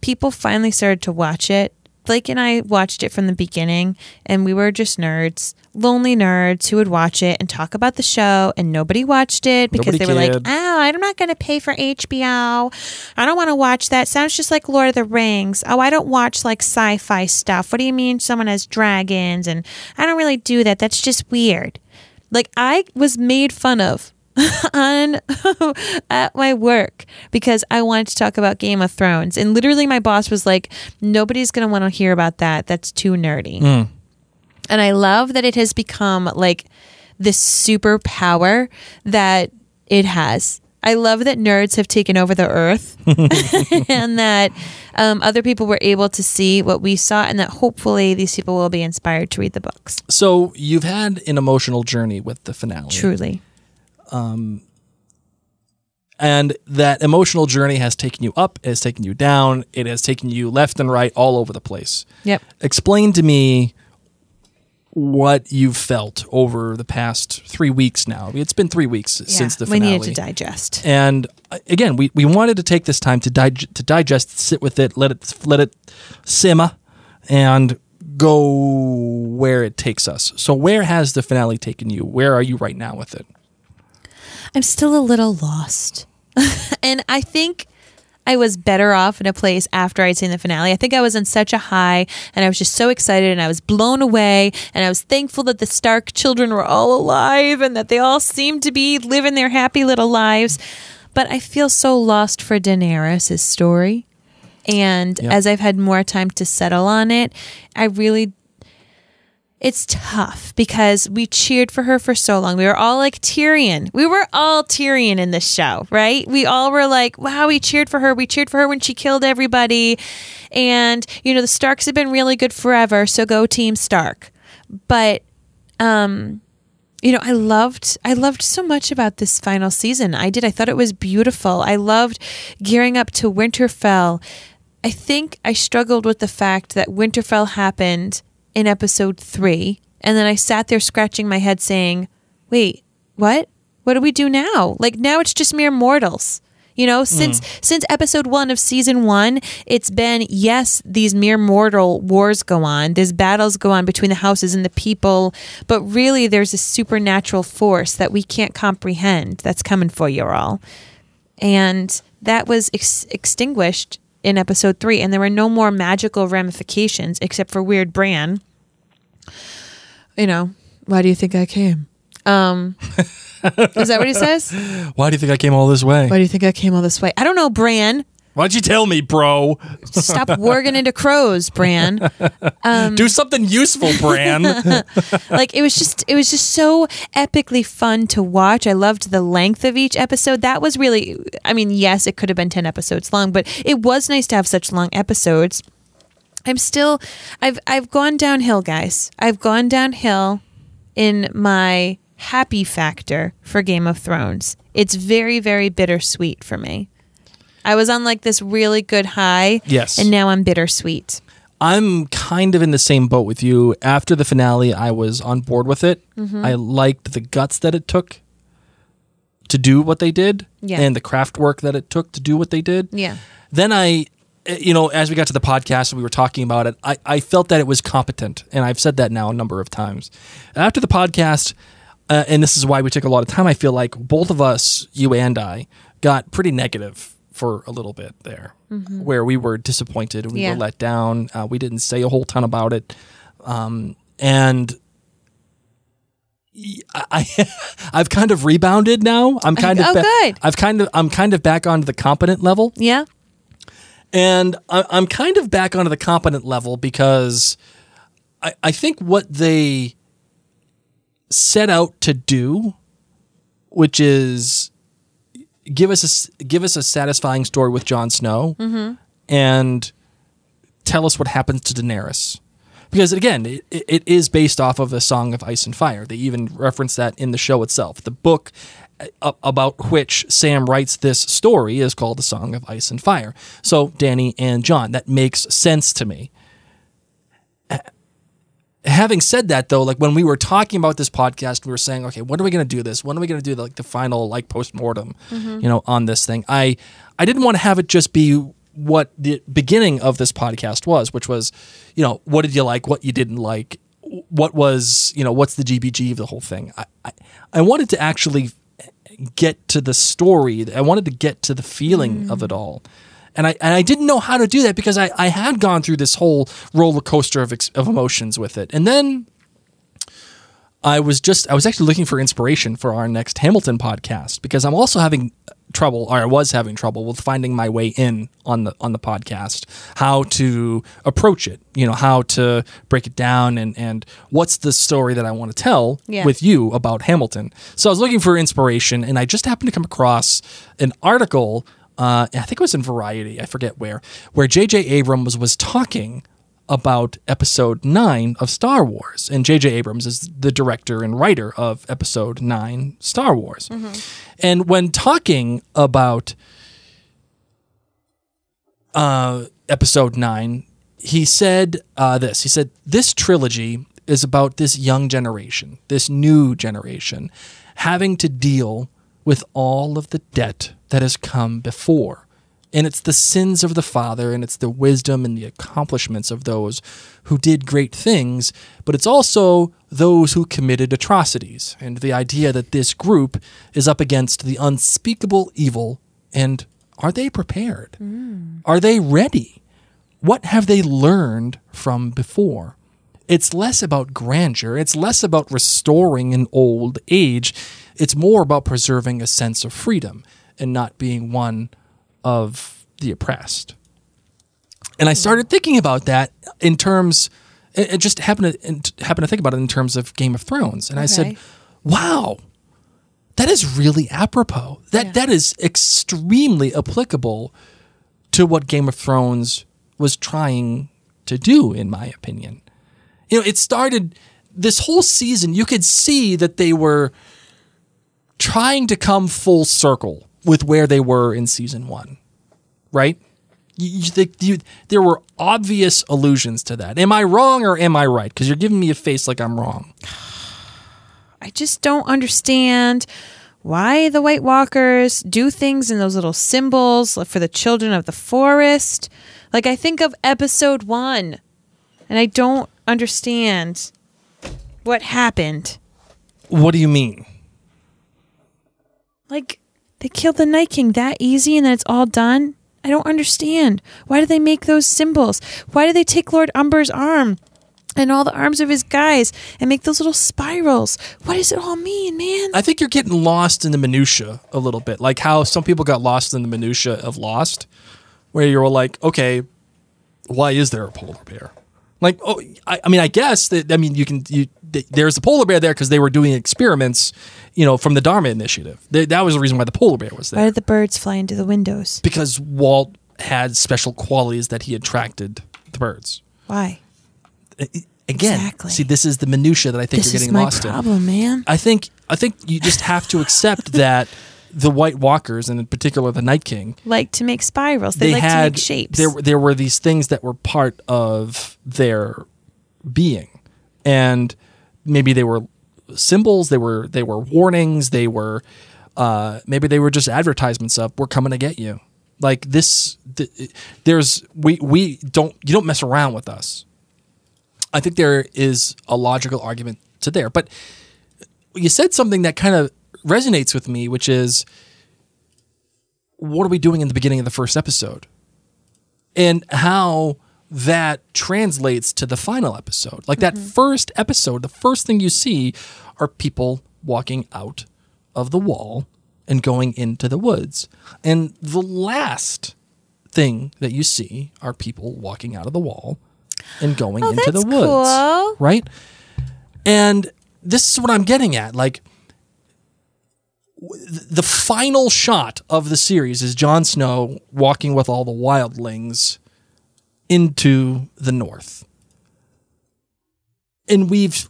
people finally started to watch it. Blake and I watched it from the beginning, and we were just nerds, lonely nerds who would watch it and talk about the show, and nobody watched it because Nobody they were like, "Oh, I'm not going to pay for HBO. I don't want to watch that. Sounds just like Lord of the Rings. Oh, I don't watch like sci-fi stuff. What do you mean someone has dragons? And I don't really do that. That's just weird." Like I was made fun of on at my work because I wanted to talk about Game of Thrones. And literally my boss was like, nobody's going to want to hear about that. That's too nerdy. And I love that it has become like this superpower that it has. I love that nerds have taken over the earth and that um, other people were able to see what we saw, and that hopefully these people will be inspired to read the books. So you've had an emotional journey with the finale. Truly. And that emotional journey has taken you up, it has taken you down, it has taken you left and right all over the place. Yep. Explain to me what you've felt over the past three weeks now. It's been three weeks since the finale. we needed to digest. and uh, again, we, we wanted to take this time to dig- to digest, sit with it, let it let it simmer, and go where it takes us. So, where has the finale taken you? Where are you right now with it? I'm still a little lost. and I think I was better off in a place after I'd seen the finale. I think I was in such a high and I was just so excited and I was blown away and I was thankful that the Stark children were all alive and that they all seemed to be living their happy little lives. But I feel so lost for Daenerys' story. And Yep. as I've had more time to settle on it, I really it's tough because we cheered for her for so long. We were all like Tyrion. We were all Tyrion in this show, right? We all were like, wow, we cheered for her. We cheered for her when she killed everybody. And, you know, the Starks have been really good forever. So go Team Stark. But, um, you know, I loved I loved so much about this final season. I did. I thought it was beautiful. I loved gearing up to Winterfell. I think I struggled with the fact that Winterfell happened in episode 3 and then I sat there scratching my head saying, "Wait, what? What do we do now? Like now it's just mere mortals." You know, since hmm. since episode one of season one, it's been yes, these mere mortal wars go on. There's battles go on between the houses and the people, but really, there's a supernatural force that we can't comprehend that's coming for you all, and that was ex- extinguished in episode three, and there were no more magical ramifications except for weird Bran. You know, why do you think I came? Um, is that what he says? Why do you think I came all this way? Why do you think I came all this way? I don't know, Bran. Why'd you tell me, bro? Stop warging into crows, Bran. Do something useful, Bran. Like it was just it was just so epically fun to watch. I loved the length of each episode. That was really I mean, yes, it could have been 10 episodes long, but it was nice to have such long episodes. I'm still I've I've gone downhill, guys. I've gone downhill in my happy factor for Game of Thrones. It's very very bittersweet for me. I was on like this really good high Yes. and now I'm bittersweet. I'm kind of in the same boat with you. After the finale, I was on board with it. Mm-hmm. I liked the guts that it took to do what they did Yeah. and the craft work that it took to do what they did. Yeah. Then I, you know, as we got to the podcast and we were talking about it, I, I felt that it was competent. And I've said that now a number of times. After the podcast, uh, and this is why we took a lot of time, I feel like both of us, you and I, got pretty negative for a little bit there, where we were disappointed and we Yeah. were let down. Uh, we didn't say a whole ton about it. Um, and I, I've kind of rebounded now. I'm kind of Oh, good. I've kind of I'm kind of back onto the competent level. Yeah. And I, I'm kind of back onto the competent level because I, I think what they set out to do, which is give us a give us a satisfying story with Jon Snow, mm-hmm. and tell us what happens to Daenerys. Because again, it, it is based off of the Song of Ice and Fire. They even reference that in the show itself. The book about which Sam writes this story is called The Song of Ice and Fire. So, Dany and Jon, that makes sense to me. Having said that, though, like when we were talking about this podcast, we were saying, okay, when are we going to do this? When are we going to do like the final like post mortem, mm-hmm. you know, on this thing? I I didn't want to have it just be what the beginning of this podcast was, which was, you know, what did you like, what you didn't like, what was, you know, what's the GBG of the whole thing. I, I, I wanted to actually get to the story. I wanted to get to the feeling mm. of it all. And I, and I didn't know how to do that because I, I had gone through this whole roller coaster of, ex- of emotions with it. And then I was just I was actually looking for inspiration for our next Hamilton podcast because I'm also having trouble or I was having trouble with finding my way in on the on the podcast how to approach it you know how to break it down and and what's the story that I want to tell Yeah. with you about Hamilton so I was looking for inspiration and I just happened to come across an article uh, I think it was in Variety I forget where where J.J. Abrams was talking about episode 9 of Star Wars. And J.J. Abrams is the director and writer of episode 9 Star Wars. And when talking about uh, episode 9, he said uh, this He said, This trilogy is about this young generation, this new generation, having to deal with all of the debt that has come before. And it's the sins of the father, and it's the wisdom and the accomplishments of those who did great things, but it's also those who committed atrocities. And the idea that this group is up against the unspeakable evil. And are they prepared? Mm. Are they ready? What have they learned from before? It's less about grandeur, it's less about restoring an old age, it's more about preserving a sense of freedom and not being one of the oppressed. And I started thinking about that in terms it just happened to happened to think about it in terms of Game of Thrones. And I said, "Wow, that is really apropos. That Yeah. that is extremely applicable to what Game of Thrones was trying to do, in my opinion. You know, it started this whole season. You could see that they were trying to come full circle with where they were in season one, right? You, you, think you, there were obvious allusions to that. Am I wrong or am I right? Because you're giving me a face like I'm wrong. I just don't understand why the White Walkers do things in those little symbols for the children of the forest. Like I think of episode one, and I don't understand what happened. What do you mean? Like they killed the Night King that easy, and then it's all done. I don't understand. Why do they make those symbols? Why do they take Lord Umber's arm and all the arms of his guys and make those little spirals? What does it all mean, man? I think you're getting lost in the minutia a little bit, like how some people got lost in the minutia of Lost, where you're like, okay, why is there a polar bear? Like, oh, I, I mean, I guess that I mean you can you there's a polar bear there because they were doing experiments, you know, from the Dharma Initiative. Th- that was the reason why the polar bear was there Why did the birds fly into the windows? because Walt had special qualities that he attracted the birds. Why? Again, Exactly. see, this is the minutia that I think This you're getting lost in. problem, man. I think I think you just have to accept that the White Walkers, and in particular the Night King, Like to make spirals. They, like had to make shapes. there there were these things that were part of their being, and maybe they were symbols, they were they were warnings, they were uh, maybe they were just advertisements of "We're coming to get you." Like this, th- there's we we don't you don't mess around with us. I think there is a logical argument to there, but you said something that kind of resonates with me, which is what are we doing in the beginning of the first episode? And how that translates to the final episode. Like that mm-hmm. first episode, the first thing you see are people walking out of the wall and going into the woods. And the last thing that you see are people walking out of the wall and going Oh, into the woods. cool. Right? And this is what I'm getting at. Like the final shot of the series is Jon Snow walking with all the wildlings into the north. And we've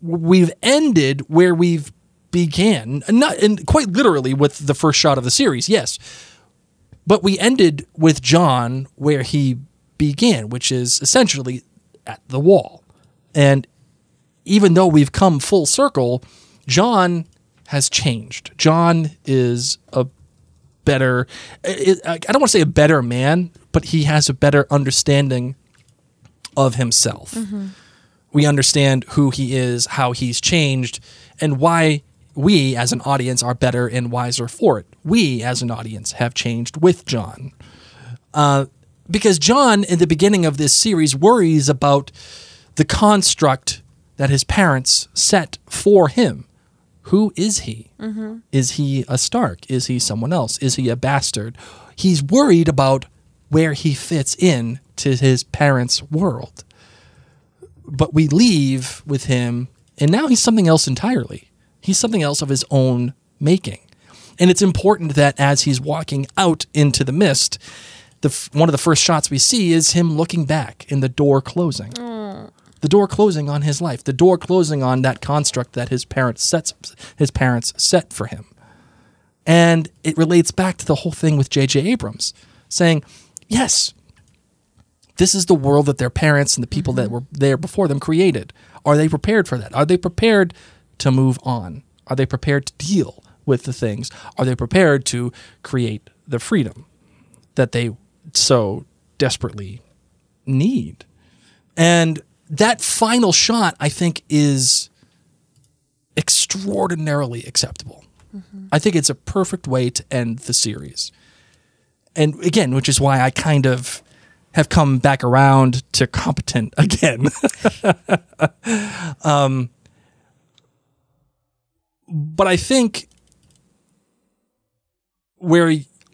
we've ended where we've began, not and quite literally with the first shot of the series, yes. But we ended with Jon where he began, which is essentially at the wall. And even though we've come full circle, Jon has changed. Jon is a better I I don't want to say a better man but he has a better understanding of himself. We understand who he is, how he's changed, and why we as an audience are better and wiser for it. We as an audience have changed with Jon. Uh, because Jon, in the beginning of this series, worries about the construct that his parents set for him. Who is he? Is he a Stark? Is he someone else? Is he a bastard? He's worried about where he fits in to his parents' world. But we leave with him, and now he's something else entirely. He's something else of his own making. And it's important that as he's walking out into the mist, the one of the first shots we see is him looking back and the door closing. The door closing on his life, the door closing on that construct that his parents sets his parents set for him. And it relates back to the whole thing with J.J. Abrams saying, yes, this is the world that their parents and the people that mm-hmm. were there before them created. Are they prepared for that? Are they prepared to move on? Are they prepared to deal with the things? Are they prepared to create the freedom that they so desperately need? And that final shot, I think, is extraordinarily acceptable. Mm-hmm. I think it's a perfect way to end the series. And again, which is why I kind of have come back around to competent again. um, but I think where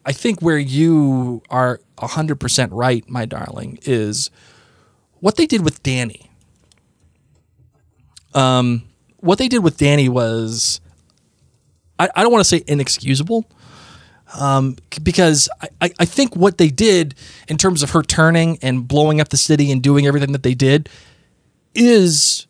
I think where you are 100% right, my darling, is what they did with Dany. Um, what they did with Dany was, I, I don't want to say inexcusable, um, because I, I, think what they did in terms of her turning and blowing up the city and doing everything that they did is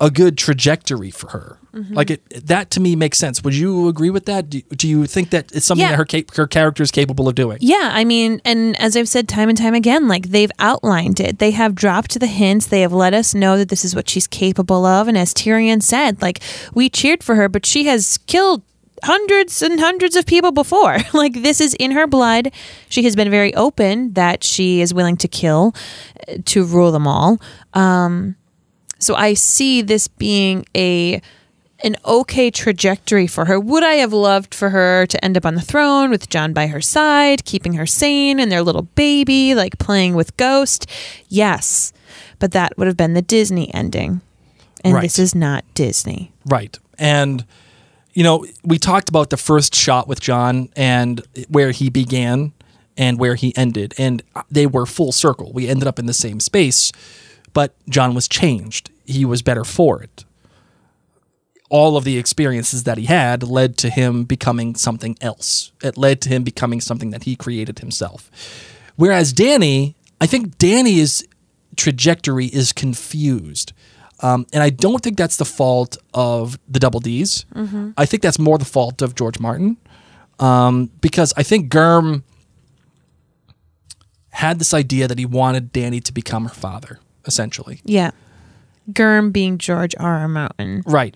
a good trajectory for her. Like it, that to me makes sense. Would you agree with that? Do, do you think that it's something Yeah. that her cap- her character is capable of doing? Yeah, I mean, and as I've said time and time again, like they've outlined it. They have dropped the hints. They have let us know that this is what she's capable of. And as Tyrion said, like we cheered for her, but she has killed hundreds and hundreds of people before. like this is in her blood. She has been very open that she is willing to kill uh, to rule them all. Um, so I see this being a an okay trajectory for her. Would I have loved for her to end up on the throne with Jon by her side, keeping her sane and their little baby, like playing with Ghost? Yes. But that would have been the Disney ending. And Right. this is not Disney. Right. And you know, we talked about the first shot with Jon and where he began and where he ended and they were full circle. We ended up in the same space, but Jon was changed. He was better for it. All of the experiences that he had led to him becoming something else. It led to him becoming something that he created himself. Whereas Dany, I think Dany's trajectory is confused. Um, and I don't think that's the fault of the Double D's. I think that's more the fault of George Martin. Um, because I think Germ had this idea that he wanted Dany to become her father, essentially. Yeah. Germ being George R. R. Martin. Right.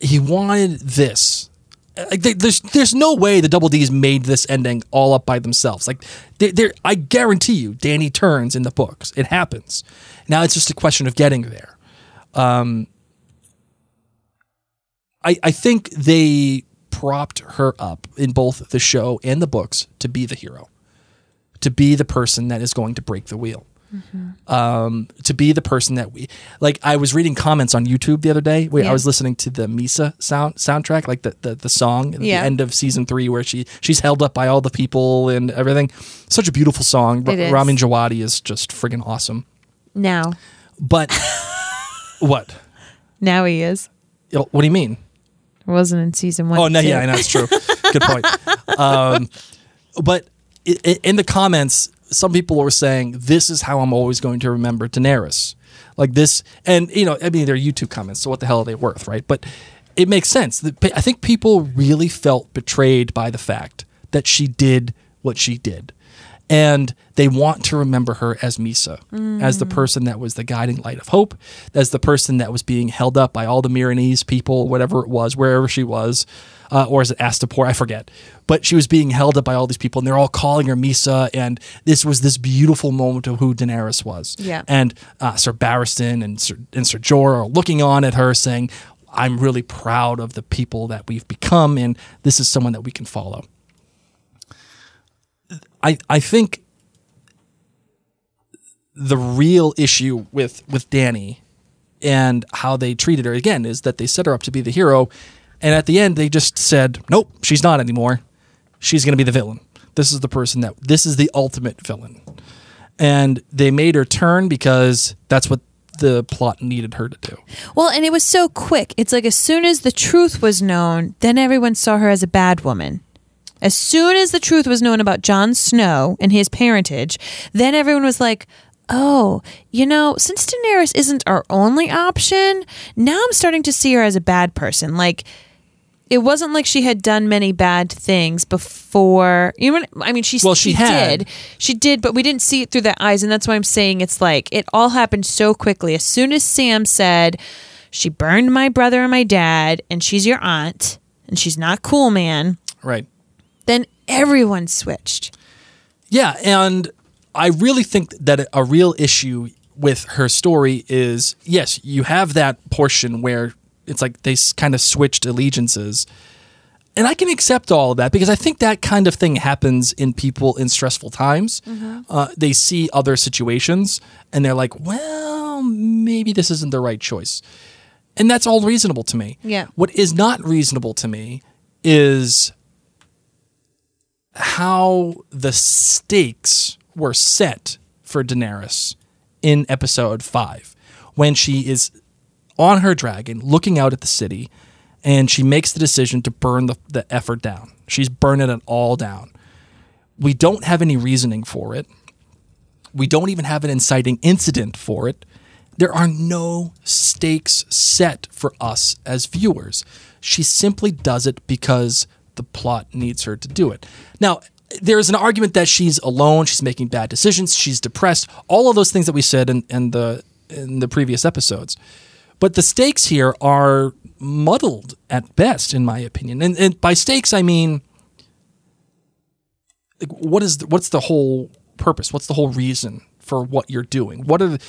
He wanted this. Like they, there's there's no way the Double D's made this ending all up by themselves. Like they they I guarantee you, Dany turns in the books. It happens. Now it's just a question of getting there. Um, I I think they propped her up in both the show and the books to be the hero, to be the person that is going to break the wheel um, to be the person that we like. I was reading comments on YouTube the other day. Where I was listening to the Mhysa sound soundtrack, like the the, the song at Yeah. the end of season three, where she she's held up by all the people and everything. Such a beautiful song. Ra- Ramin Djawadi is just friggin' awesome. Now. But what? Now he is. What do you mean? It wasn't in season one. Oh no, yeah, I know it's true. Good point. Um, but in the comments, some people were saying this is how I'm always going to remember Daenerys, like this. And you know, I mean, they're YouTube comments, so what the hell are they worth, right? But it makes sense. I think people really felt betrayed by the fact that she did what she did, And they want to remember her as Mhysa, as the person that was the guiding light of hope, as the person that was being held up by all the Milanese people, whatever it was, wherever she was, uh, or is it Astapor? I forget. But she was being held up by all these people, and they're all calling her Mhysa. And this was this beautiful moment of who Daenerys was. Yeah. And uh, Sir Barristan and Sir, and Sir Jorah are looking on at her, saying, "I'm really proud of the people that we've become, and this is someone that we can follow." I I think the real issue with with Dany and how they treated her again is that they set her up to be the hero, and at the end they just said, "Nope, she's not anymore. She's going to be the villain. This is the person that this is the ultimate villain." And they made her turn because that's what the plot needed her to do. Well, and it was so quick. It's like as soon as the truth was known, then everyone saw her as a bad woman. As soon as the truth was known about Jon Snow and his parentage, then everyone was like, oh, you know, since Daenerys isn't our only option, now I'm starting to see her as a bad person. Like, it wasn't like she had done many bad things before. You know, I mean, she Well, she had. did, she did, but we didn't see it through the eyes, and that's why I'm saying it's like it all happened so quickly. As soon as Sam said, "She burned my brother and my dad, and she's your aunt, and she's not cool, man," Right. Then everyone switched. Yeah, and I really think that a real issue with her story is yes, you have that portion where it's like they kind of switched allegiances. And I can accept all of that because I think that kind of thing happens in people in stressful times. Uh, they see other situations and they're like, well, maybe this isn't the right choice. And that's all reasonable to me. Yeah. What is not reasonable to me is how the stakes were set for Daenerys in episode 5 when she is on her dragon looking out at the city and she makes the decision to burn the, the effort down. She's burning it all down. We don't have any reasoning for it. We don't even have an inciting incident for it. There are no stakes set for us as viewers. She simply does it because the plot needs her to do it. Now, there's an argument that she's alone, she's making bad decisions, she's depressed, all of those things that we said in, in the in the previous episodes. But the stakes here are muddled at best, in my opinion. And, and by stakes, I mean like, what is the, what's the whole purpose? What's the whole reason for what you're doing? What are the,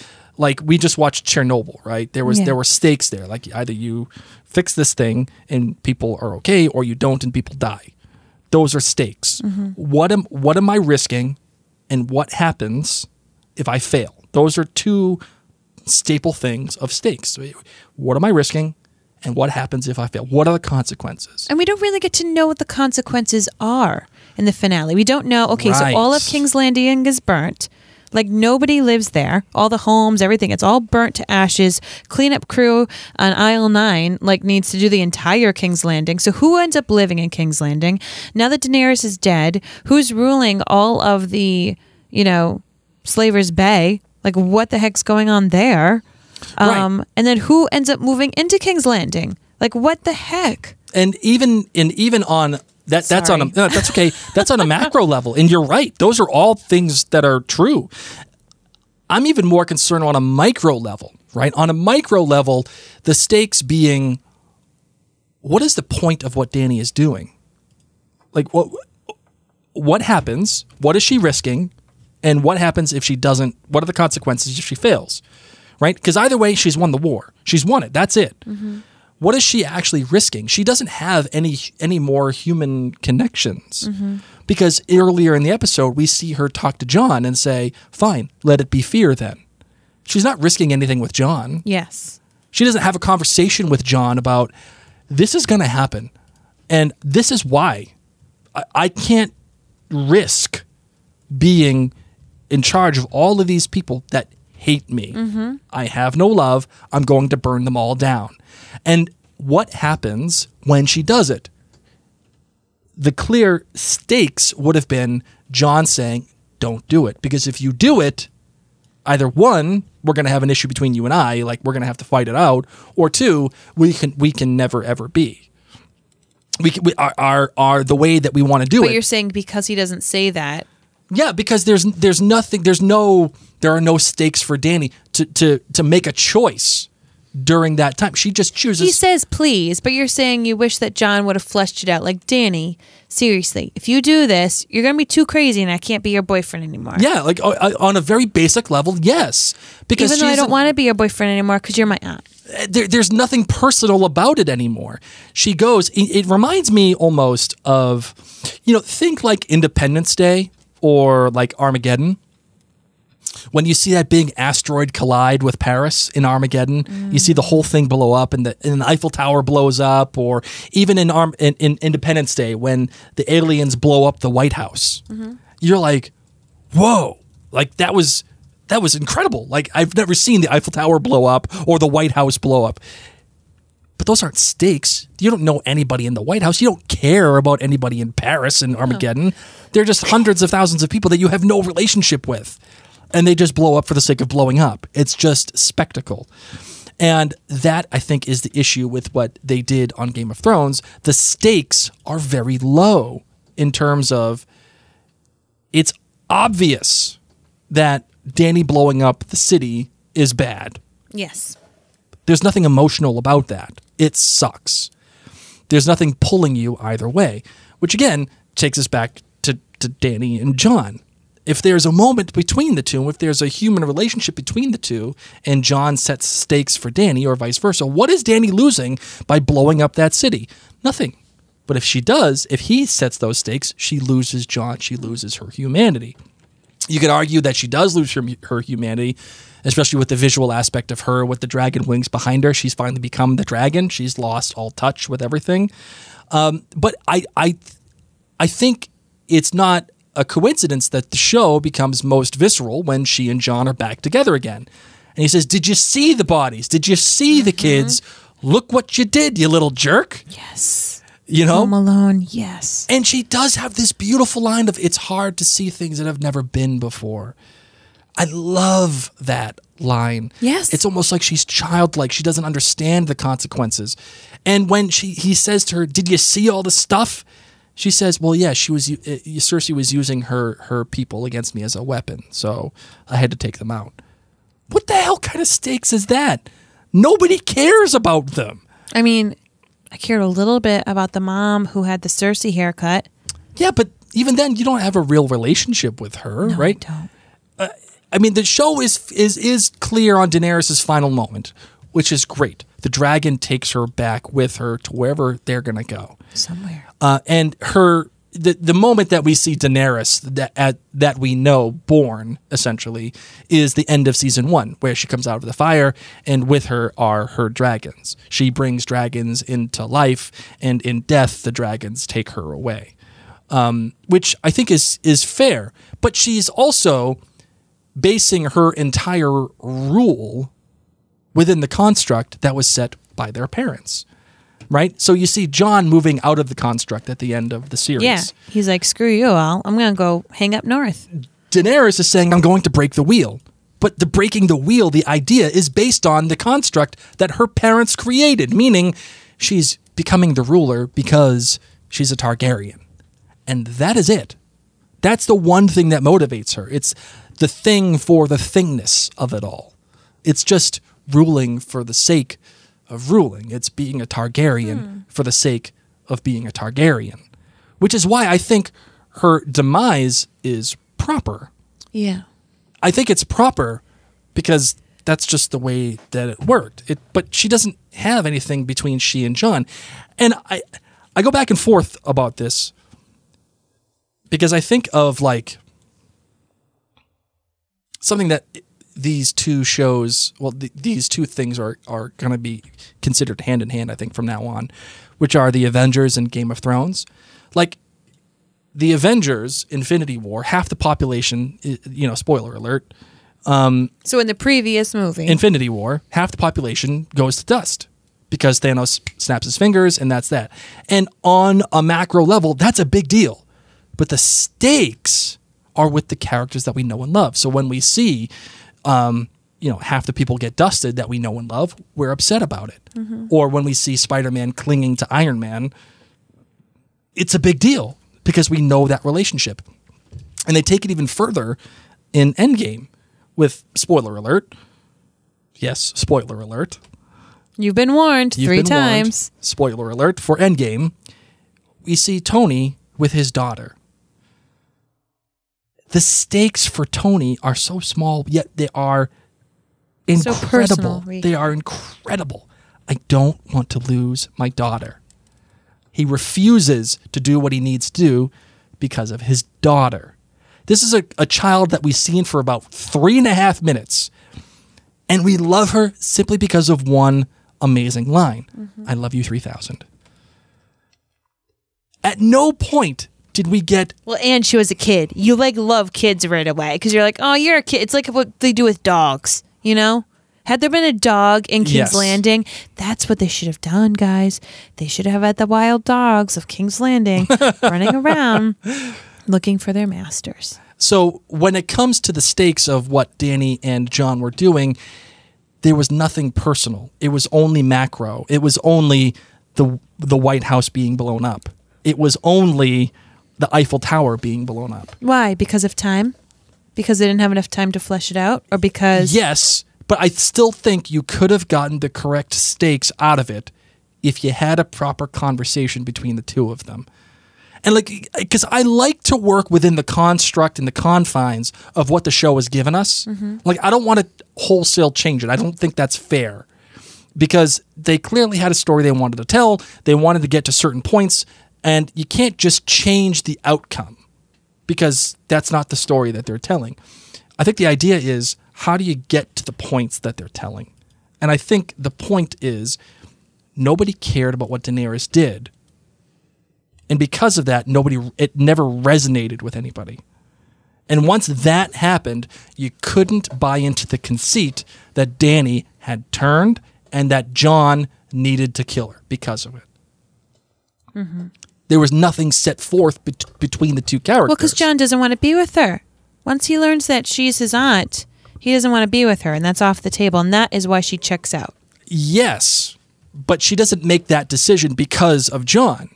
like we just watched Chernobyl, right? There was Yeah. there were stakes there. Like either you fix this thing and people are okay, or you don't and people die. Those are stakes. Mm-hmm. What am what am I risking, and what happens if I fail? Those are two staple things of stakes. What am I risking, and what happens if I fail? What are the consequences? And we don't really get to know what the consequences are in the finale. We don't know. Okay, Right. so all of King's Landing is burnt. Like nobody lives there. All the homes, everything, it's all burnt to ashes. Cleanup crew on aisle nine like needs to do the entire King's Landing. So who ends up living in King's Landing? Now that Daenerys is dead, who's ruling all of the, you know, Slaver's Bay? Like what the heck's going on there? Right. Um, and then who ends up moving into King's Landing? Like what the heck? and even and even on that that's on a no, that's okay. That's on a macro level. And you're right. Those are all things that are true. I'm even more concerned on a micro level right? On a micro level the stakes being what is the point of what danny is doing? Like what what happens? What is she risking? And what happens if she doesn't what are the consequences if she fails right? Because either way she's won the war. She's won it. That's it mm-hmm. What is she actually risking? She doesn't have any any more human connections. Mm-hmm. Because earlier in the episode we see her talk to Jon and say, "Fine, let it be fear then." She's not risking anything with Jon. Yes. She doesn't have a conversation with Jon about this is going to happen and this is why I, I can't risk being in charge of all of these people that hate me. Mm-hmm. I have no love. I'm going to burn them all down. And what happens when she does it? The clear stakes would have been Jon saying, Don't do it. Because if you do it, either one, we're going to have an issue between you and I, like we're going to have to fight it out, or two, we can we can never ever be. We, can, we are, are are the way that we want to do But it. But you're saying because he doesn't say that, Yeah, because there's there's nothing there's no there are no stakes for Dany to to to make a choice during that time. She just chooses He says please, but you're saying you wish that Jon would have fleshed it out. Like, Dany, seriously, if you do this, you're going to be too crazy and I can't be your boyfriend anymore. Yeah, like uh, uh, on a very basic level, yes. Because Even though I don't want to be your boyfriend anymore because you're my aunt. there, there's nothing personal about it anymore. She goes. It, it reminds me almost of, you know, think like Independence Day or like Armageddon. When you see that big asteroid collide with Paris in Armageddon, you see the whole thing blow up, and the, and the Eiffel Tower blows up, or even in, Arm, in, in Independence Day when the aliens blow up the White House. Mm-hmm. You're like, whoa like that was that was incredible. Like i've never seen the eiffel tower blow up or the white house blow up. But those aren't stakes. You don't know anybody in the white house. You don't care about anybody in paris and armageddon. They're just hundreds of thousands of people that you have no relationship with and they just blow up for the sake of blowing up it's just spectacle and that i think is the issue with what they did on game of thrones the stakes are very low in terms of it's obvious that Dany blowing up the city is bad. Yes. There's nothing emotional about that. It sucks. There's nothing pulling you either way, which again takes us back to, to Dany and Jon. If there's a moment between the two, if there's a human relationship between the two, and Jon sets stakes for Dany or vice versa, what is Dany losing by blowing up that city? Nothing. But if she does, if he sets those stakes, she loses Jon, she loses her humanity. You could argue that she does lose her, her humanity, especially with the visual aspect of her with the dragon wings behind her. She's finally become the dragon. She's lost all touch with everything. Um, but I, I, I think it's not a coincidence that the show becomes most visceral when she and Jon are back together again. And he says, "Did you see the bodies? Did you see the mm-hmm. kids? Look what you did, you little jerk!" Yes. You know, Home Alone. Yes. and she does have this beautiful line of it's hard to see things that have never been before. I love that line. Yes. It's almost like she's childlike. She doesn't understand the consequences. And when she he says to her, "Did you see all the stuff?" She says, "Well, yeah, she was uh, Cersei was using her her people against me as a weapon, so I had to take them out." What the hell kind of stakes is that? Nobody cares about them. I mean, I cared a little bit about the mom who had the Cersei haircut. Yeah, but even then, you don't have a real relationship with her, No, right? I don't. I mean, the show is is is clear on Daenerys' final moment, which is great. The dragon takes her back with her to wherever they're gonna go, Somewhere. uh, and her the the moment that we see Daenerys that at, that we know born essentially is the end of season one, where she comes out of the fire, and with her are her dragons. She brings dragons into life, and in death, the dragons take her away, um, which I think is is fair. But she's also basing her entire rule within the construct that was set by their parents. Right? So you see Jon moving out of the construct at the end of the series. Yeah. He's like, screw you all. I'm going to go hang up north. Daenerys is saying, I'm going to break the wheel. But the breaking the wheel, the idea is based on the construct that her parents created, meaning she's becoming the ruler because she's a Targaryen. And that is it. That's the one thing that motivates her. It's the thing for the thingness of it all. It's just ruling for the sake of ruling. It's being a Targaryen hmm. for the sake of being a Targaryen, which is why I think her demise is proper. Yeah. I think it's proper because that's just the way that it worked. It, but she doesn't have anything between she and Jon, and I, I go back and forth about this because I think of like something that these two shows, well, th- these two things are are going to be considered hand in hand. I think from now on, which are the Avengers and Game of Thrones, like the Avengers, Infinity War, half the population, you know, spoiler alert, um, So in the previous movie, Infinity War, half the population goes to dust because Thanos snaps his fingers and that's that. And on a macro level, that's a big deal. But the stakes are with the characters that we know and love. So when we see, um, you know, half the people get dusted that we know and love, we're upset about it. Or when we see Spider Man clinging to Iron Man, it's a big deal because we know that relationship. And they take it even further in Endgame with spoiler alert. Yes, spoiler alert. You've been warned You've three been warned. times. Spoiler alert for Endgame. We see Tony with his daughter. The stakes for Tony are so small, yet they are incredible. Reed. they are incredible. I don't want to lose my daughter. He refuses to do what he needs to do because of his daughter. This is a, a child that we've seen for about three and a half minutes. And we love her simply because of one amazing line mm-hmm. I love you 3000. At no point did we get Well, and she was a kid. You like love kids right away because you're like, oh, you're a kid. It's like what they do with dogs, you know? Had there been a dog in King's Yes. Landing, that's what they should have done, guys. They should have had the wild dogs of King's Landing running around looking for their masters. So when it comes to the stakes of what Dany and Jon were doing, there was nothing personal. It was only macro. It was only the the White House being blown up. It was only the Eiffel Tower being blown up. Why? Because of time? Because they didn't have enough time to flesh it out? Or because. Yes, but I still think you could have gotten the correct stakes out of it if you had a proper conversation between the two of them. And like, because I like to work within the construct and the confines of what the show has given us. Mm-hmm. Like, I don't want to wholesale change it. I don't think that's fair because they clearly had a story they wanted to tell. They wanted to get to certain points, and you can't just change the outcome because that's not the story that they're telling. I think the idea is how do you get to the points that they're telling? And I think the point is nobody cared about what Daenerys did. And because of that, nobody it never resonated with anybody. And once that happened, you couldn't buy into the conceit that Dany had turned and that Jon needed to kill her because of it. Mm-hmm. There was nothing set forth bet- between the two characters. Well, because Jon doesn't want to be with her. Once he learns that she's his aunt, he doesn't want to be with her, and that's off the table. And that is why she checks out. Yes, but she doesn't make that decision because of Jon,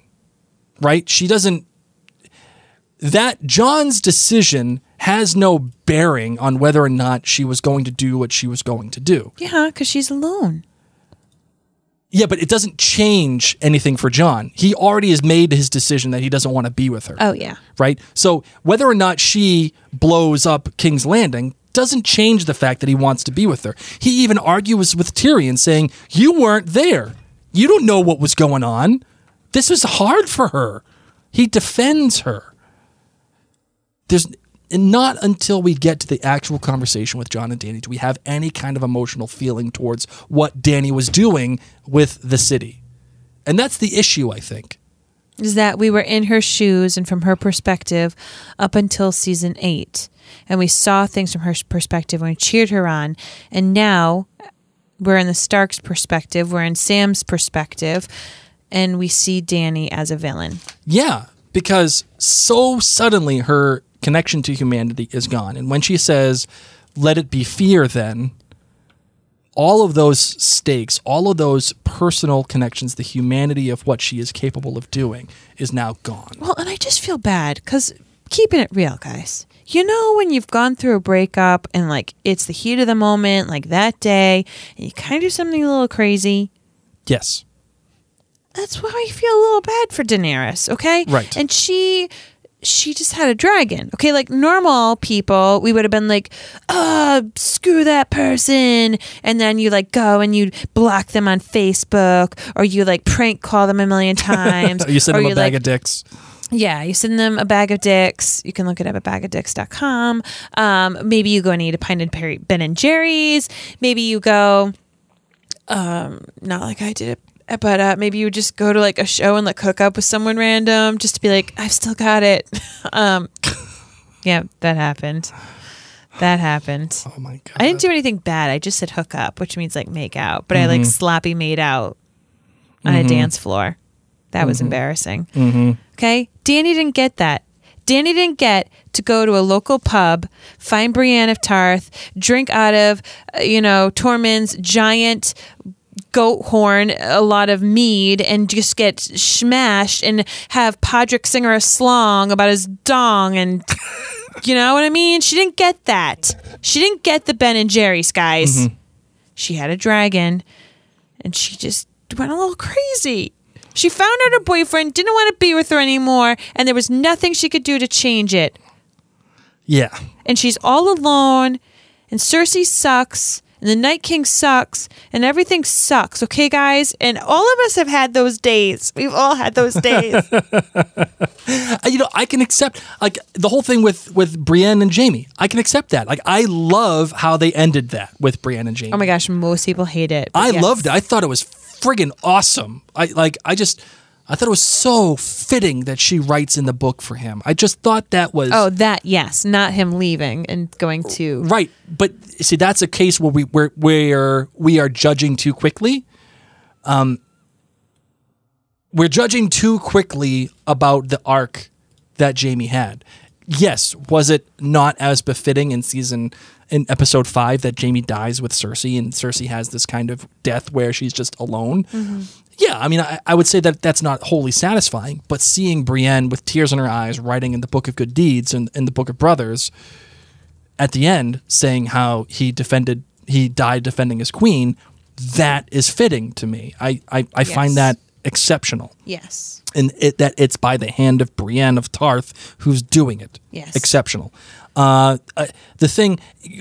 right? She doesn't. That Jon's decision has no bearing on whether or not she was going to do what she was going to do. Yeah, because she's alone. Yeah, but it doesn't change anything for Jon. He already has made his decision that he doesn't want to be with her. Oh, yeah. right? So whether or not she blows up King's Landing doesn't change the fact that he wants to be with her. He even argues with Tyrion saying, "You weren't there. You don't know what was going on. This was hard for her." He defends her. There's and not until we get to the actual conversation with Jon and Dany do we have any kind of emotional feeling towards what Dany was doing with the city. And that's the issue, I think. Is that we were in her shoes and from her perspective up until season eight. And we saw things from her perspective and we cheered her on. And now we're in the Stark's perspective, we're in Sam's perspective, and we see Dany as a villain. Yeah, because so suddenly her connection to humanity is gone. And when she says, let it be fear, then all of those stakes, all of those personal connections, the humanity of what she is capable of doing is now gone. Well, and I just feel bad because keeping it real, guys. You know, when you've gone through a breakup and like it's the heat of the moment, like that day, and you kind of do something a little crazy. Yes. That's why I feel a little bad for Daenerys, okay? Right. And she she just had a dragon. Okay, like normal people, we would have been like, uh, screw that person. And then you like go and you block them on Facebook or you like prank call them a million times. You send him a bag like, of dicks. yeah, you send them a bag of dicks. You can look it up at bagadicks.com. Um, maybe you go and eat a pint of Perry- Ben and Jerry's. Maybe you go, um, not like I did it, but uh, maybe you would just go to like a show and like hook up with someone random just to be like, I've still got it. um, yeah, that happened. That happened. Oh my God. I didn't do anything bad. I just said hook up, which means like make out. But I like sloppy made out on a dance floor. That was embarrassing. Okay. Dany didn't get that. Dany didn't get to go to a local pub, find Brienne of Tarth, drink out of, uh, you know, Tormund's giant goat horn, a lot of mead, and just get smashed and have Podrick sing her a slong about his dong and You know what I mean? She didn't get that. She didn't get the Ben and Jerry's guys. Mm-hmm. She had a dragon and she just went a little crazy. She found out her boyfriend didn't want to be with her anymore and there was nothing she could do to change it. Yeah. And she's all alone and Cersei sucks and the Night King sucks and everything sucks, okay guys? And all of us have had those days. We've all had those days. Uh, you know, I can accept like the whole thing with with Brienne and Jaime. I can accept that. Like I love how they ended that with Brienne and Jaime. oh my gosh, most people hate it. I yes. loved it. I thought it was friggin' awesome. I like I just I thought it was so fitting that she writes in the book for him. I just thought that was Oh, that yes, not him leaving and going to. right. But see, that's a case where we where where we are judging too quickly. Um, we're judging too quickly about the arc that Jaime had. Yes, was it not as befitting in season in episode five that Jaime dies with Cersei and Cersei has this kind of death where she's just alone? Yeah, I mean, I, I would say that that's not wholly satisfying, but seeing Brienne with tears in her eyes writing in the Book of Good Deeds and in the Book of Brothers at the end saying how he defended, he died defending his queen, that is fitting to me. I, I, I Yes. find that exceptional Yes. and it, that it's by the hand of Brienne of Tarth who's doing it. Yes. exceptional. Uh, uh, the thing,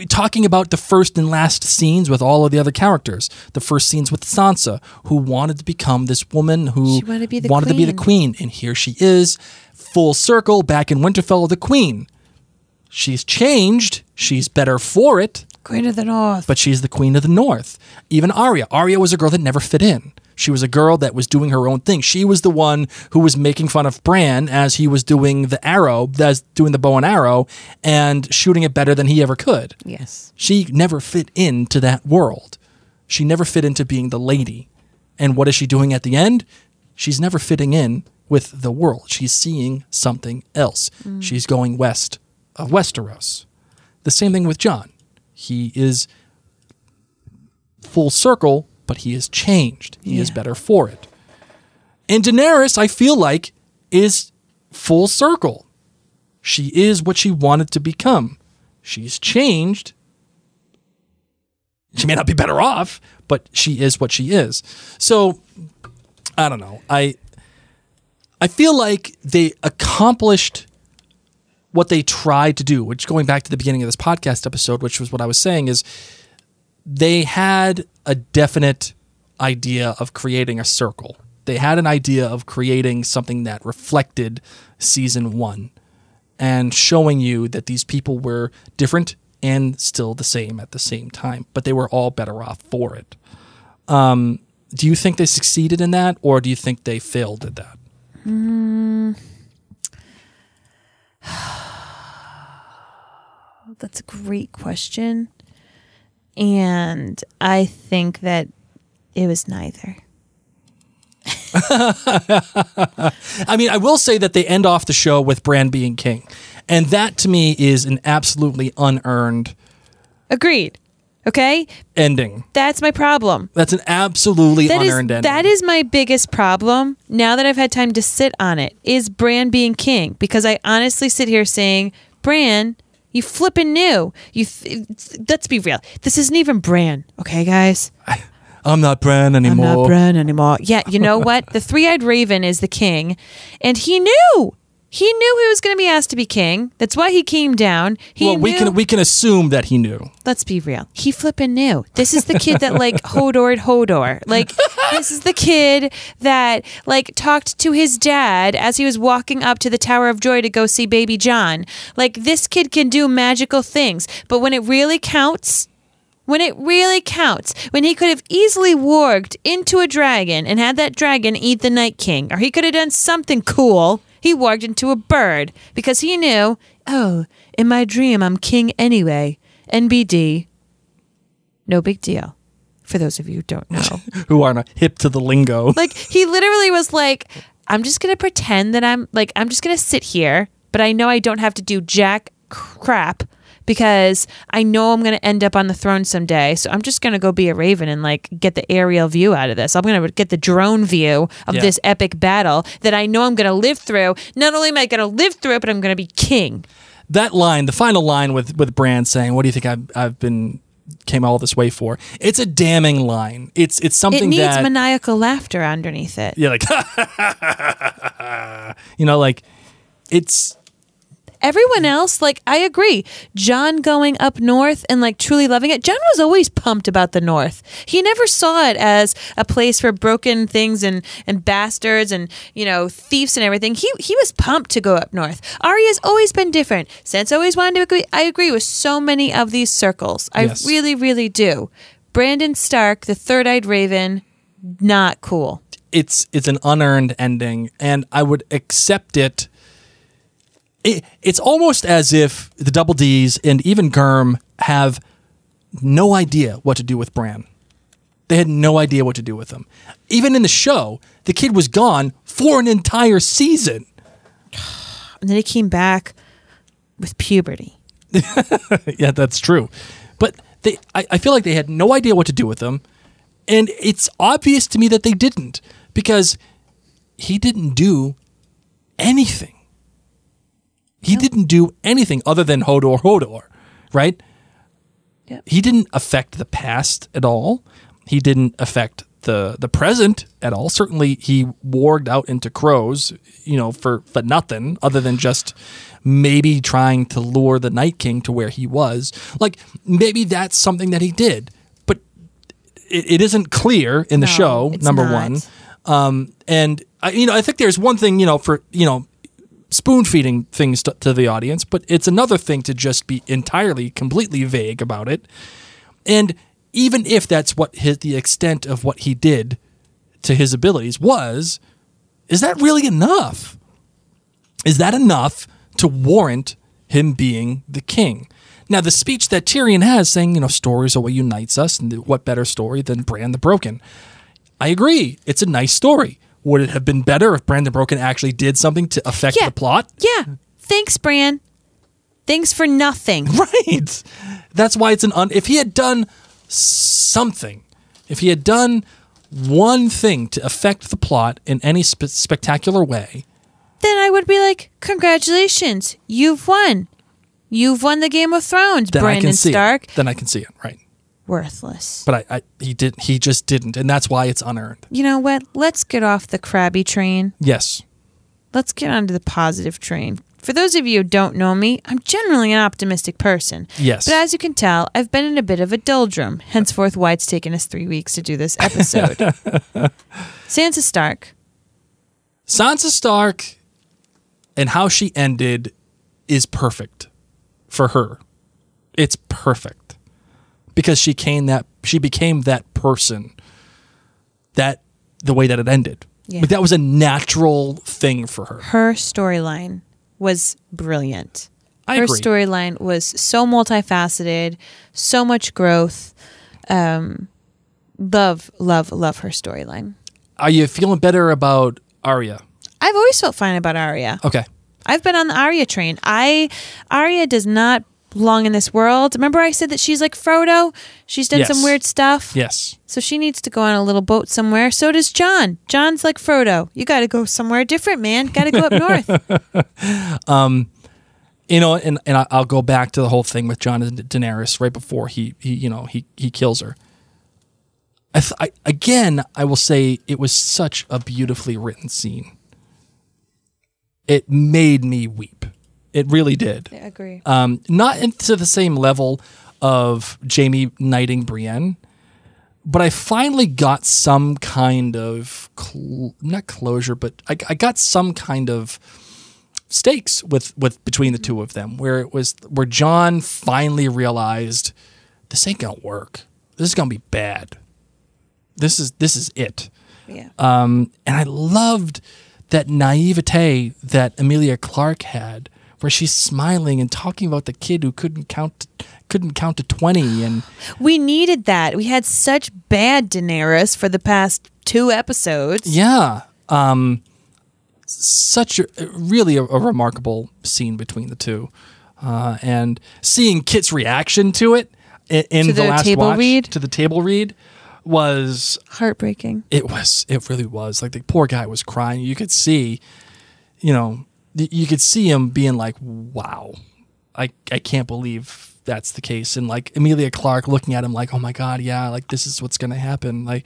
talking about the first and last scenes with all of the other characters, the first scenes with Sansa, who wanted to become this woman who She wanted to be the wanted to be the queen. queen, and here she is, full circle, back in Winterfell, the queen. She's changed. She's better for it Queen of the North. but she's the queen of the north. Even Arya. Arya was a girl that never fit in. She was a girl that was doing her own thing. She was the one who was making fun of Bran as he was doing the arrow, that's doing the bow and arrow, and shooting it better than he ever could. yes. She never fit into that world. She never fit into being the lady. And what is she doing at the end? She's never fitting in with the world. She's seeing something else. Mm. She's going west of Westeros. The same thing with Jon. He is full circle, but he has changed. He is better for it. And Daenerys, I feel like, is full circle. She is what she wanted to become. She's changed. She may not be better off, but she is what she is. So I don't know. I I feel like they accomplished what they tried to do, which going back to the beginning of this podcast episode, which was what I was saying, is they had a definite idea of creating a circle. They had an idea of creating something that reflected season one and showing you that these people were different and still the same at the same time, but they were all better off for it. Um, do you think they succeeded in that, or do you think they failed at that? That's a great question. And I think that it was neither. I mean, I will say that they end off the show with Bran being king, and that to me is an absolutely unearned Agreed. Okay? ending. That's my problem. That's an absolutely That is unearned ending. that is my biggest problem. Now that I've had time to sit on it, is Bran being king? Because I honestly sit here saying, Bran, you flipping new. You th- let's be real. This isn't even Bran, okay, guys. I'm not Bran anymore. I'm not Bran anymore. Yeah, you know what? the three-eyed raven is the king, and he knew. He knew he was going to be asked to be king. That's why he came down. He well, we knew- can we can assume that he knew. let's be real. He flipping knew. This is the kid that like Hodor Hodor. Like this is the kid that like talked to his dad as he was walking up to the Tower of Joy to go see baby Jon. Like this kid can do magical things, but when it really counts, when it really counts, when he could have easily warged into a dragon and had that dragon eat the Night King, or he could have done something cool, he warged into a bird because he knew, oh, in my dream, I'm king anyway. NBD, no big deal. For those of you who don't know. Who are not hip to the lingo. like, he literally was like, I'm just going to pretend that I'm, like, I'm just going to sit here, but I know I don't have to do jack crap because I know I'm going to end up on the throne someday. So I'm just going to go be a raven and like get the aerial view out of this. I'm going to get the drone view of Yeah. this epic battle that I know I'm going to live through. Not only am I going to live through it, but I'm going to be king. that line, the final line with with Brand saying, "What do you think I've I've been came all this way for?" It's a damning line. It's it's something It needs that maniacal laughter underneath it. yeah, like you know, like it's Everyone else, like, I agree. Jon going up north and like truly loving it. Jon was always pumped about the north. He never saw it as a place for broken things and and bastards and you know thieves and everything. He he was pumped to go up north. Arya's always been different. Sansa always wanted to agree. I agree with so many of these circles. I Yes. really, really do. Brandon Stark, the third eyed raven, not cool. it's it's an unearned ending, and I would accept it. It. It's almost as if the Double D's and even Germ have no idea what to do with Bran. They had no idea what to do with him. Even in the show, the kid was gone for an entire season. And then he came back with puberty. yeah, that's true. But they, I, I feel like they had no idea what to do with him, and it's obvious to me that they didn't because he didn't do anything. He didn't do anything other than Hodor Hodor, right? Yep. He didn't affect the past at all. He didn't affect the the present at all. Certainly, he warged out into crows, you know, for for nothing other than just maybe trying to lure the Night King to where he was. Like maybe that's something that he did, but it, it isn't clear in the No, show. Number not. one, um, and I, you know, I think there's one thing, you know, for you know, spoon feeding things to, to the audience, but it's another thing to just be entirely, completely vague about it. And even if that's what his, the extent of what he did to his abilities was, is that really enough? Is that enough to warrant him being the king? Now, the speech that Tyrion has saying, you know, stories are what unites us, and what better story than Bran the Broken? I agree. It's a nice story. Would it have been better if Brandon Broken actually did something to affect Yeah. the plot? Yeah. Thanks, Bran. Thanks for nothing. Right. That's why it's an un. If he had done something, if he had done one thing to affect the plot in any spe- spectacular way, Then I would be like, congratulations, you've won. You've won the Game of Thrones, then I Brandon can see Stark. it. Then I can see it. Right. Worthless. But I, I, he did. He just didn't, and that's why it's unearned. You know what? Let's get off the crabby train. Yes. Let's get onto the positive train. For those of you who don't know me, I'm generally an optimistic person. Yes. But as you can tell, I've been in a bit of a doldrum, henceforth why it's taken us three weeks to do this episode. Sansa Stark. Sansa Stark and how she ended is perfect for her. It's perfect because she came that she became that person that the way that it ended. Yeah. Like that was a natural thing for her. Her storyline was brilliant. I her storyline was so multifaceted, so much growth. Um, love, love, love her storyline. Are you feeling better about Arya? I've always felt fine about Arya. Okay. I've been on the Arya train. I Arya does not belong in this world. Remember I said that she's like Frodo? She's done Yes. some weird stuff. Yes. So she needs to go on a little boat somewhere. So does Jon. Jon's like Frodo. You got to go somewhere different, man. Got to go up north. Um, you know, and, and I- I'll go back to the whole thing with Jon and Daenerys right before he, he you know, he, he kills her. I, th- I again, I will say it was such a beautifully written scene. It made me weep. It really did. I agree. Um, not into the same level of Jaime knighting Brienne, but I finally got some kind of cl- not closure, but I, I got some kind of stakes with with between the two of them, where it was where Jon finally realized this ain't gonna work. This is gonna be bad. This is this is it. yeah. Um, and I loved that naivete that Amelia Clark had, where she's smiling and talking about the kid who couldn't count couldn't count to twenty, and we needed that. We had such bad Daenerys for the past two episodes. yeah, um, such a really a, a remarkable scene between the two, uh, and seeing Kit's reaction to it in, in To the, the last table watch read? to the table read was Heartbreaking. it was it really was like the poor guy was crying you could see you know you could see him being like wow I I can't believe that's the case. And like Emilia Clarke looking at him like, oh my god, yeah, like this is what's gonna happen. Like,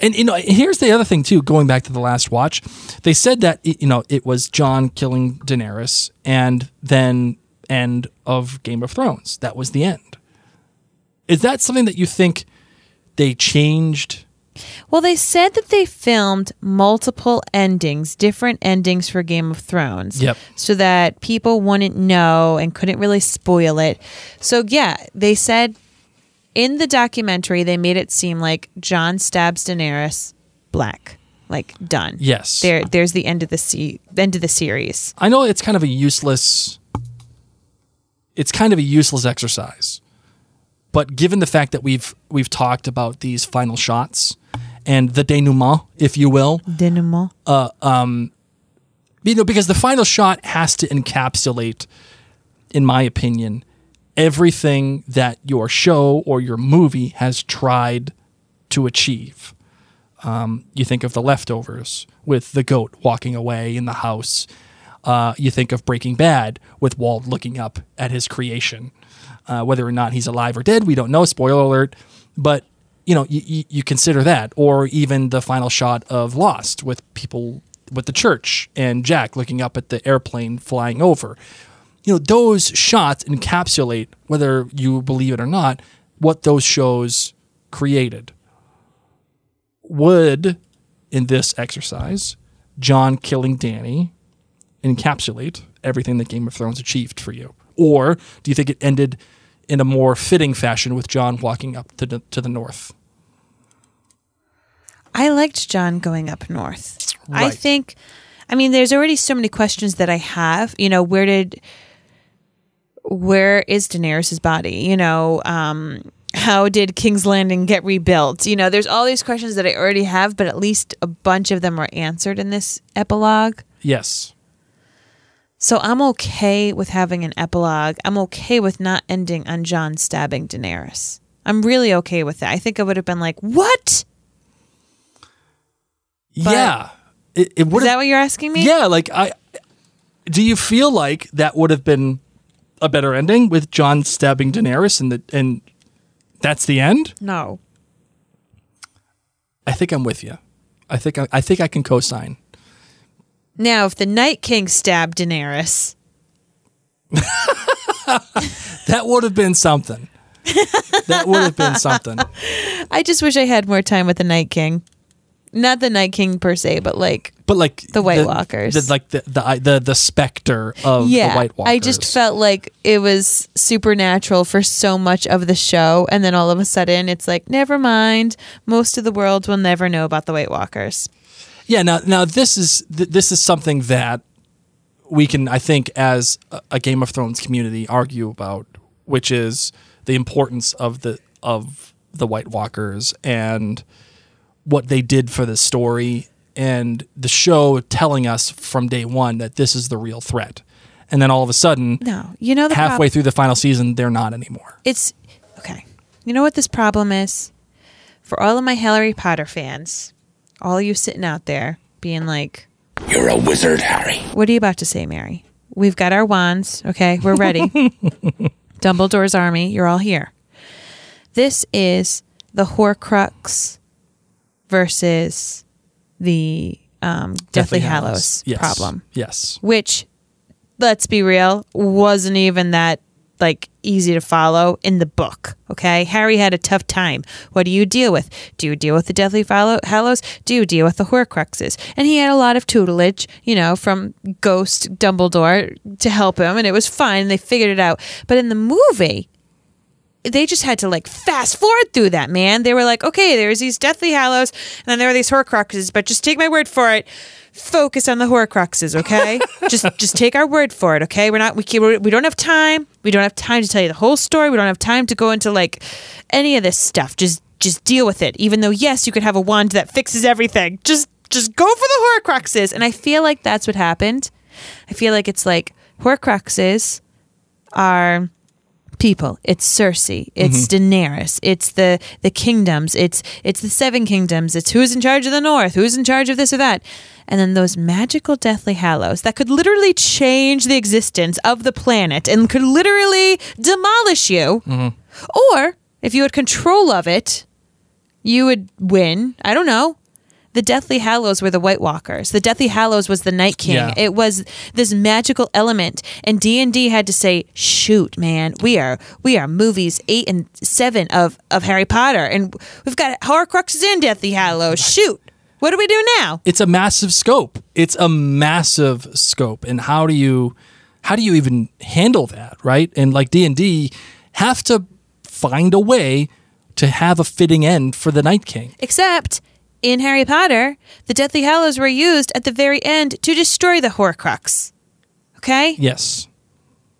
and you know, here's the other thing too. Going back to the last watch, they said that you know it was Jon killing Daenerys, and then end of Game of Thrones. That was the end. Is that something that you think they changed? Well, they said that they filmed multiple endings, different endings for Game of Thrones. Yep. So that people wouldn't know and couldn't really spoil it. So, yeah, they said in the documentary, they made it seem like Jon stabs Daenerys black. Like done. Yes. There there's the end of the se- end of the series. I know it's kind of a useless it's kind of a useless exercise. But given the fact that we've we've talked about these final shots and the denouement, if you will, Denouement. you know, because the final shot has to encapsulate, in my opinion, everything that your show or your movie has tried to achieve. Um, you think of the leftovers with the goat walking away in the house. Uh, you think of Breaking Bad with Walt looking up at his creation. Uh, whether or not he's alive or dead, we don't know. Spoiler alert. But you know, you, you, consider that, or even the final shot of Lost with people with the church and Jack looking up at the airplane flying over. You know, those shots encapsulate, whether you believe it or not, what those shows created. Would, in this exercise, Jon killing Dany encapsulate everything that Game of Thrones achieved for you? Or do you think it ended in a more fitting fashion with Jon walking up to the, to the north? I liked Jon going up north. I think, I mean, there's already so many questions that I have. You know, where did, where is Daenerys' body? You know, um, how did King's Landing get rebuilt? You know, there's all these questions that I already have, but at least a bunch of them were answered in this epilogue. Yes. So I'm okay with having an epilogue. I'm okay with not ending on Jon stabbing Daenerys. I'm really okay with that. I think I would have been like, "What? yeah. It, it would Is that what you're asking me?" Yeah. Like, I. Do you feel like that would have been a better ending with Jon stabbing Daenerys and the and that's the end? No. I think I'm with you. I think I, I think I can co-sign. Now, if the Night King stabbed Daenerys, That would have been something. that would have been something. I just wish I had more time with the Night King. Not the Night King per se, but like, But like The White Walkers. the, like the, the the the specter of yeah, the White Walkers. I just felt like it was supernatural for so much of the show, and then all of a sudden, it's like, never mind. Most of the world will never know about the White Walkers. Yeah. Now, now this is th- this is something that we can, I think, as a, a Game of Thrones community, argue about, which is the importance of the of the White Walkers and what they did for the story, and the show telling us from day one that this is the real threat, and then all of a sudden, No, you know the halfway prob- through the final season, they're not anymore. it's okay. You know what this problem is? For all of my Harry Potter fans, all you sitting out there being like, You're a wizard, Harry. What are you about to say, Mary? We've got our wands. Okay, we're ready. Dumbledore's army, you're all here. This is the Horcrux versus the um, Deathly, Hallows, Yes. problem, Yes. which, let's be real, wasn't even that like easy to follow in the book. Okay, Harry had a tough time. What do you deal with? Do you deal with the Deathly Hallows? Do you deal with the Horcruxes? And he had a lot of tutelage, you know, from Ghost Dumbledore to help him, and it was fine. They figured it out. But in the movie, they just had to like fast forward through that, man. They were like, okay, there's these Deathly Hallows, and then there are these Horcruxes, but just take my word for it. Focus on the Horcruxes, okay? just just take our word for it, okay? We're not we keep, we don't have time. We don't have time to tell you the whole story. We don't have time to go into like any of this stuff. Just just deal with it. Even though yes, you could have a wand that fixes everything. Just just go for the Horcruxes. And I feel like that's what happened. I feel like it's like Horcruxes are people. It's Cersei. It's Mm-hmm. Daenerys. It's the the kingdoms. It's it's the seven kingdoms. It's who's in charge of the north. Who's in charge of this or that. And then those magical Deathly Hallows that could literally change the existence of the planet and could literally demolish you. Mm-hmm. Or if you had control of it, you would win. I don't know. The Deathly Hallows were the White Walkers. The Deathly Hallows was the Night King. Yeah. It was this magical element, and D and D had to say, "Shoot, man, we are we are movies eight and seven of of Harry Potter, and we've got Horcruxes and Deathly Hallows. Shoot, what do we do now?" it's a massive scope. It's a massive scope, and how do you how do you even handle that, right? And like D and D have to find a way to have a fitting end for the Night King. Except in Harry Potter, the Deathly Hallows were used at the very end to destroy the Horcrux. Okay, Yes,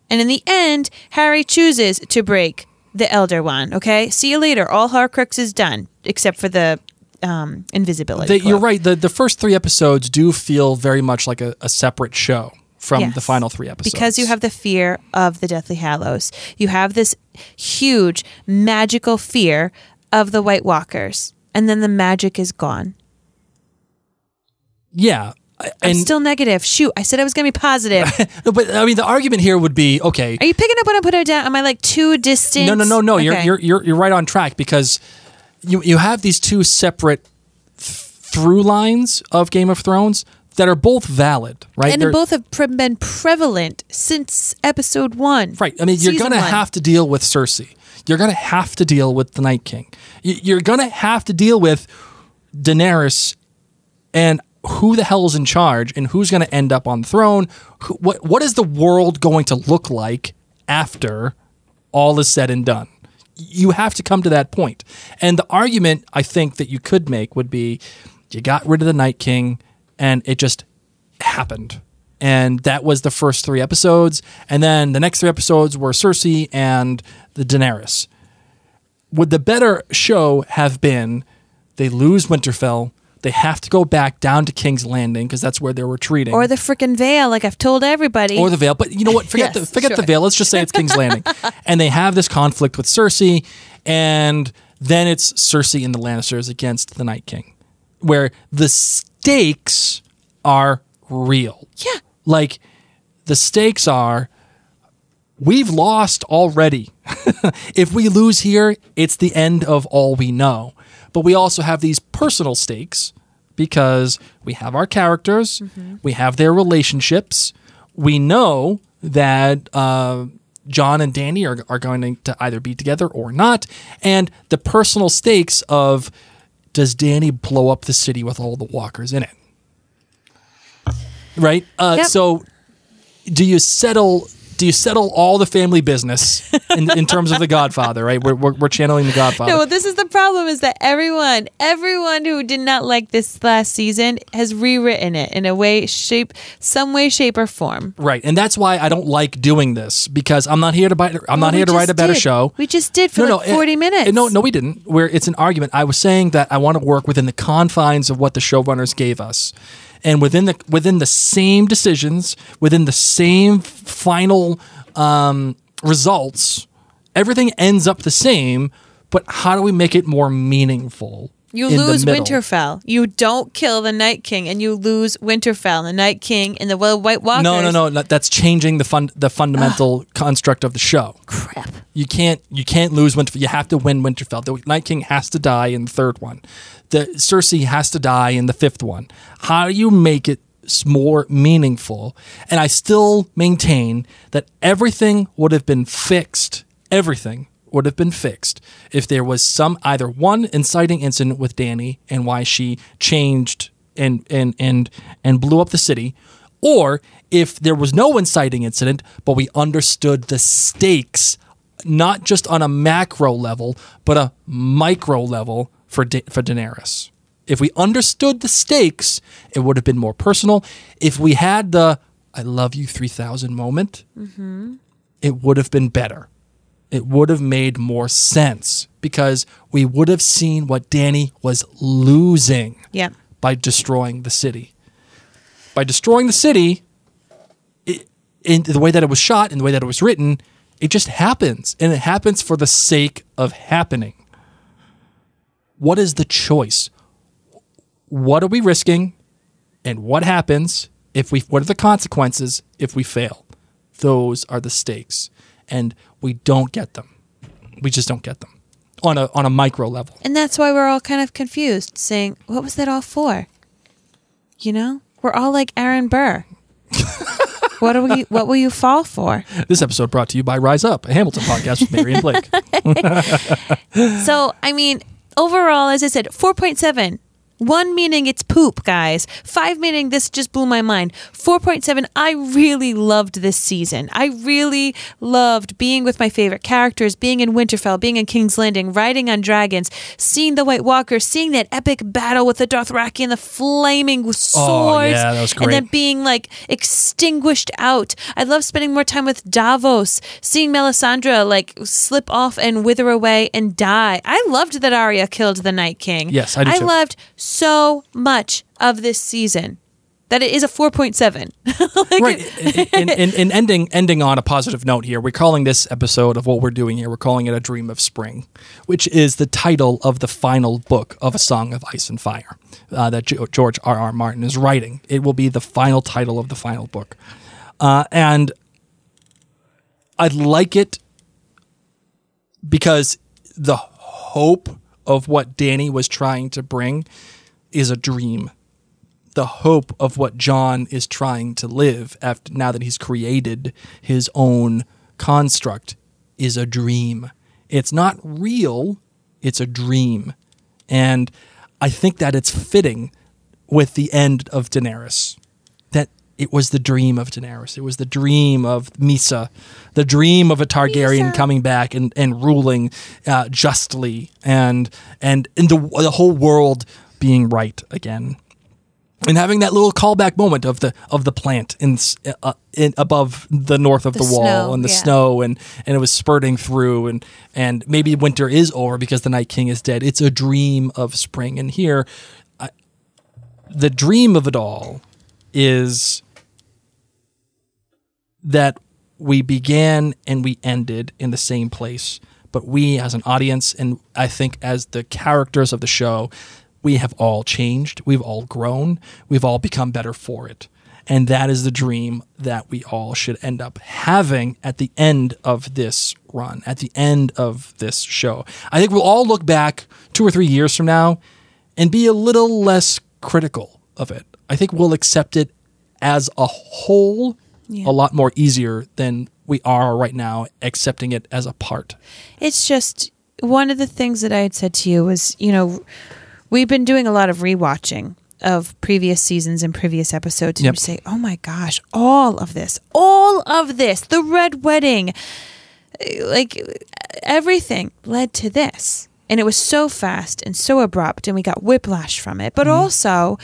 And in the end, Harry chooses to break the Elder Wand. Okay, see you later. All Horcrux is done except for the um, invisibility. They- you're right. The the first three episodes do feel very much like a, a separate show from Yes. the final three episodes because you have the fear of the Deathly Hallows. You have this huge magical fear of the White Walkers, and then the magic is gone. yeah. I'm And still negative. Shoot, I said I was going to be positive. no, but I mean, the argument here would be okay. Are you picking up what I'm putting down? Am I like too distant? No, no, no, no. You're, you're you're you're right on track because you you have these two separate th- through lines of Game of Thrones that are both valid, right? and They're- both have pre- been prevalent since episode one. Right. I mean, you're going to have to deal with Cersei. You're going to have to deal with the Night King. You're going to have to deal with Daenerys and who the hell is in charge and who's going to end up on the throne. What what is the world going to look like after all is said and done? You have to come to that point. And the argument I think that you could make would be you got rid of the Night King and it just happened. And that was the first three episodes. And then the next three episodes were Cersei and the Daenerys. Would the better show have been they lose Winterfell, they have to go back down to King's Landing because that's where they're retreating. Or the freaking veil, like I've told everybody. or the Vale. But you know what? Forget Yes, the forget the sure. Vale. Let's just say it's King's Landing, and they have this conflict with Cersei, and then it's Cersei and the Lannisters against the Night King, where the stakes are real. yeah. Like the stakes are we've lost already. if we lose here, it's the end of all we know. But we also have these personal stakes because we have our characters, we have their relationships. We know that uh, Jon and Dany are, are going to either be together or not. And the personal stakes of does Dany blow up the city with all the walkers in it? Right? Uh, Yep. So do you settle do you settle all the family business in, in terms of the godfather right we're, we're, we're channeling the godfather No, well, this is the problem: is that everyone, everyone who did not like this last season has rewritten it in a way, shape, some way, shape, or form. right and that's why i don't like doing this because i'm not here to buy i'm Well, not here to write a better did. show We just did for like it- forty minutes. it- no, no, we didn't. Where it's an argument. I was saying that I want to work within the confines of what the showrunners gave us, and within the within the same decisions, within the same final um, results, everything ends up the same. But how do we make it more meaningful? You lose? Winterfell. You don't kill the Night King, and you lose Winterfell. And the Night King and the White Walkers. No, no, no. no, That's changing the fun the fundamental construct of the show. Crap. You can't you can't lose Winterfell. You have to win Winterfell. The Night King has to die in the third one. The Cersei has to die in the fifth one. How do you make it more meaningful? And I still maintain that everything would have been fixed. Everything would have been fixed if there was some either one inciting incident with Dany and why she changed and and and and blew up the city or if there was no inciting incident but we understood the stakes not just on a macro level but a micro level for da- for Daenerys. If we understood the stakes it would have been more personal. If we had the I love you 3000 moment mm-hmm. it would have been better it would have made more sense because we would have seen what Dany was losing Yeah. by destroying the city. By destroying the city, it, in the way that it was shot and the way that it was written, It just happens, and it happens for the sake of happening. What is the choice? What are we risking? And what happens if we what are the consequences if we fail? Those are the stakes. And we don't get them. We just don't get them on a on a micro level. And that's why we're all kind of confused, saying, "What was that all for?" You know, we're all like Aaron Burr. what are we? What will you fall for? This episode brought to you by Rise Up, a Hamilton podcast with Mary and Blake. So, I mean, overall, as I said, four point seven. One meaning it's poop, guys. Five meaning this just blew my mind. 4.7, I really loved this season. I really loved being with my favorite characters, being in Winterfell, being in King's Landing, riding on dragons, seeing the White Walkers, seeing that epic battle with the Dothraki and the flaming oh, swords. Oh, yeah, that was And then being like extinguished out. I love spending more time with Davos, seeing Melisandre like slip off and wither away and die. I loved that Arya killed the Night King. Yes, I do I too. loved so much of this season that it is a 4.7. like right. And, and, and ending ending on a positive note here, we're calling this episode of what we're doing here, we're calling it A Dream of Spring, which is the title of the final book of A Song of Ice and Fire uh, that George R. R. Martin is writing. It will be the final title of the final book. Uh, and I like it because the hope of what Dany was trying to bring is a dream. The hope of what Jon is trying to live after now that he's created his own construct is a dream. It's not real, it's a dream. And I think that it's fitting with the end of Daenerys. That it was the dream of Daenerys. It was the dream of Mhysa, the dream of a Targaryen Mhysa. coming back and, and ruling uh, justly, and and and the the whole world being right again, and having that little callback moment of the of the plant in, uh, in above the north of the, The wall snow, and the yeah. snow, and and it was spurting through, and and maybe winter is over because the Night King is dead. It's a dream of spring, and here the dream of it all is that we began and we ended in the same place. But we, as an audience, and I think as the characters of the show, we have all changed. We've all grown. We've all become better for it. And that is the dream that we all should end up having at the end of this run, at the end of this show. I think we'll all look back two or three years from now and be a little less critical of it. I think we'll accept it as a whole a lot more easier than we are right now accepting it as a part. it's just one of the things that I had said to you was, you know, we've been doing a lot of rewatching of previous seasons and previous episodes, and Yep. you say, "Oh my gosh, all of this, all of this, the red wedding, like everything led to this." And it was so fast and so abrupt, and we got whiplash from it. But mm-hmm. also,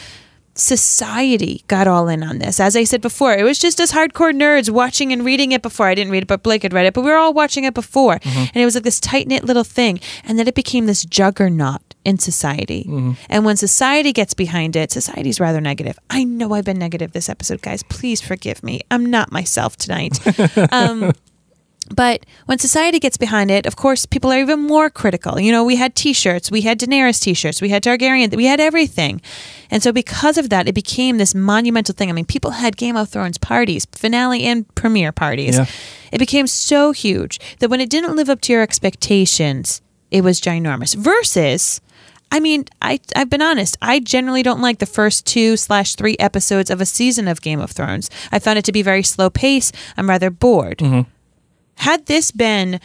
society got all in on this. As I said before, it was just us hardcore nerds watching and reading it before. I didn't read it, but Blake had read it, but we were all watching it before. Mm-hmm. And it was like this tight knit little thing. And then it became this juggernaut in society. And when society gets behind it, society's rather negative. I know I've been negative this episode, guys. Please forgive me. I'm not myself tonight. um, but when society gets behind it, of course, people are even more critical. You know, we had T-shirts, we had Daenerys T-shirts, we had Targaryen, we had everything, and so because of that, it became this monumental thing. I mean, people had Game of Thrones parties, finale and premiere parties. Yeah. It became so huge that when it didn't live up to your expectations, it was ginormous. Versus. I mean, I I've been honest. I generally don't like the first two slash three episodes of a season of Game of Thrones. I found it to be very slow pace. I'm rather bored mm-hmm. had this been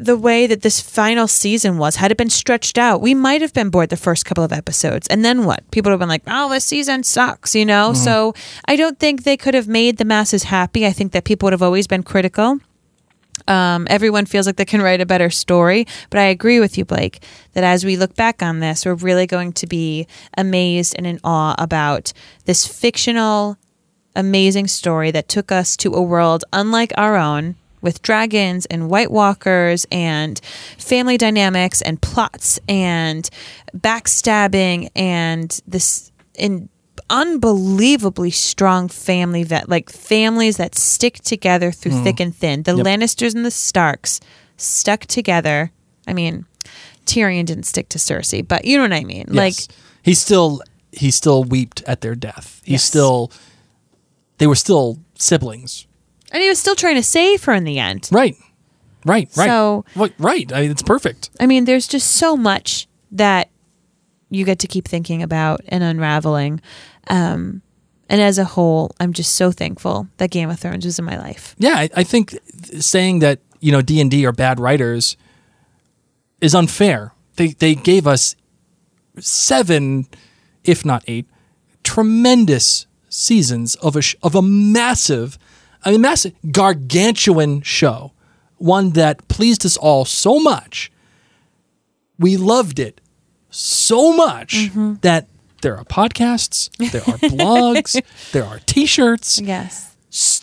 the way that this final season was, had it been stretched out, we might have been bored the first couple of episodes. And then what? People would have been like, oh, this season sucks, you know? Mm-hmm. So I don't think they could have made the masses happy. I think that people would have always been critical. Um, everyone feels like they can write a better story. But I agree with you, Blake, that as we look back on this, we're really going to be amazed and in awe about this fictional amazing story that took us to a world unlike our own with dragons and white walkers and family dynamics and plots and backstabbing and this in unbelievably strong family that like families that stick together through thick and thin. The Mm. Yep. Lannisters and the Starks stuck together. I mean, Tyrion didn't stick to Cersei, but you know what I mean. Like he still he still wept at their death. He Yes. still they were still siblings. and he was still trying to save her in the end. Right. Right. Right. So- Right, right. I mean, it's perfect. I mean, there's just so much that you get to keep thinking about and unraveling. Um, and as a whole, I'm just so thankful that Game of Thrones was in my life. Yeah, I, I think saying that you know D and D are bad writers is unfair. They they gave us seven, if not eight, tremendous seasons of a sh- of a massive, I mean massive, gargantuan show, one that pleased us all so much. We loved it so much that there are podcasts, there are blogs, there are T-shirts Yes.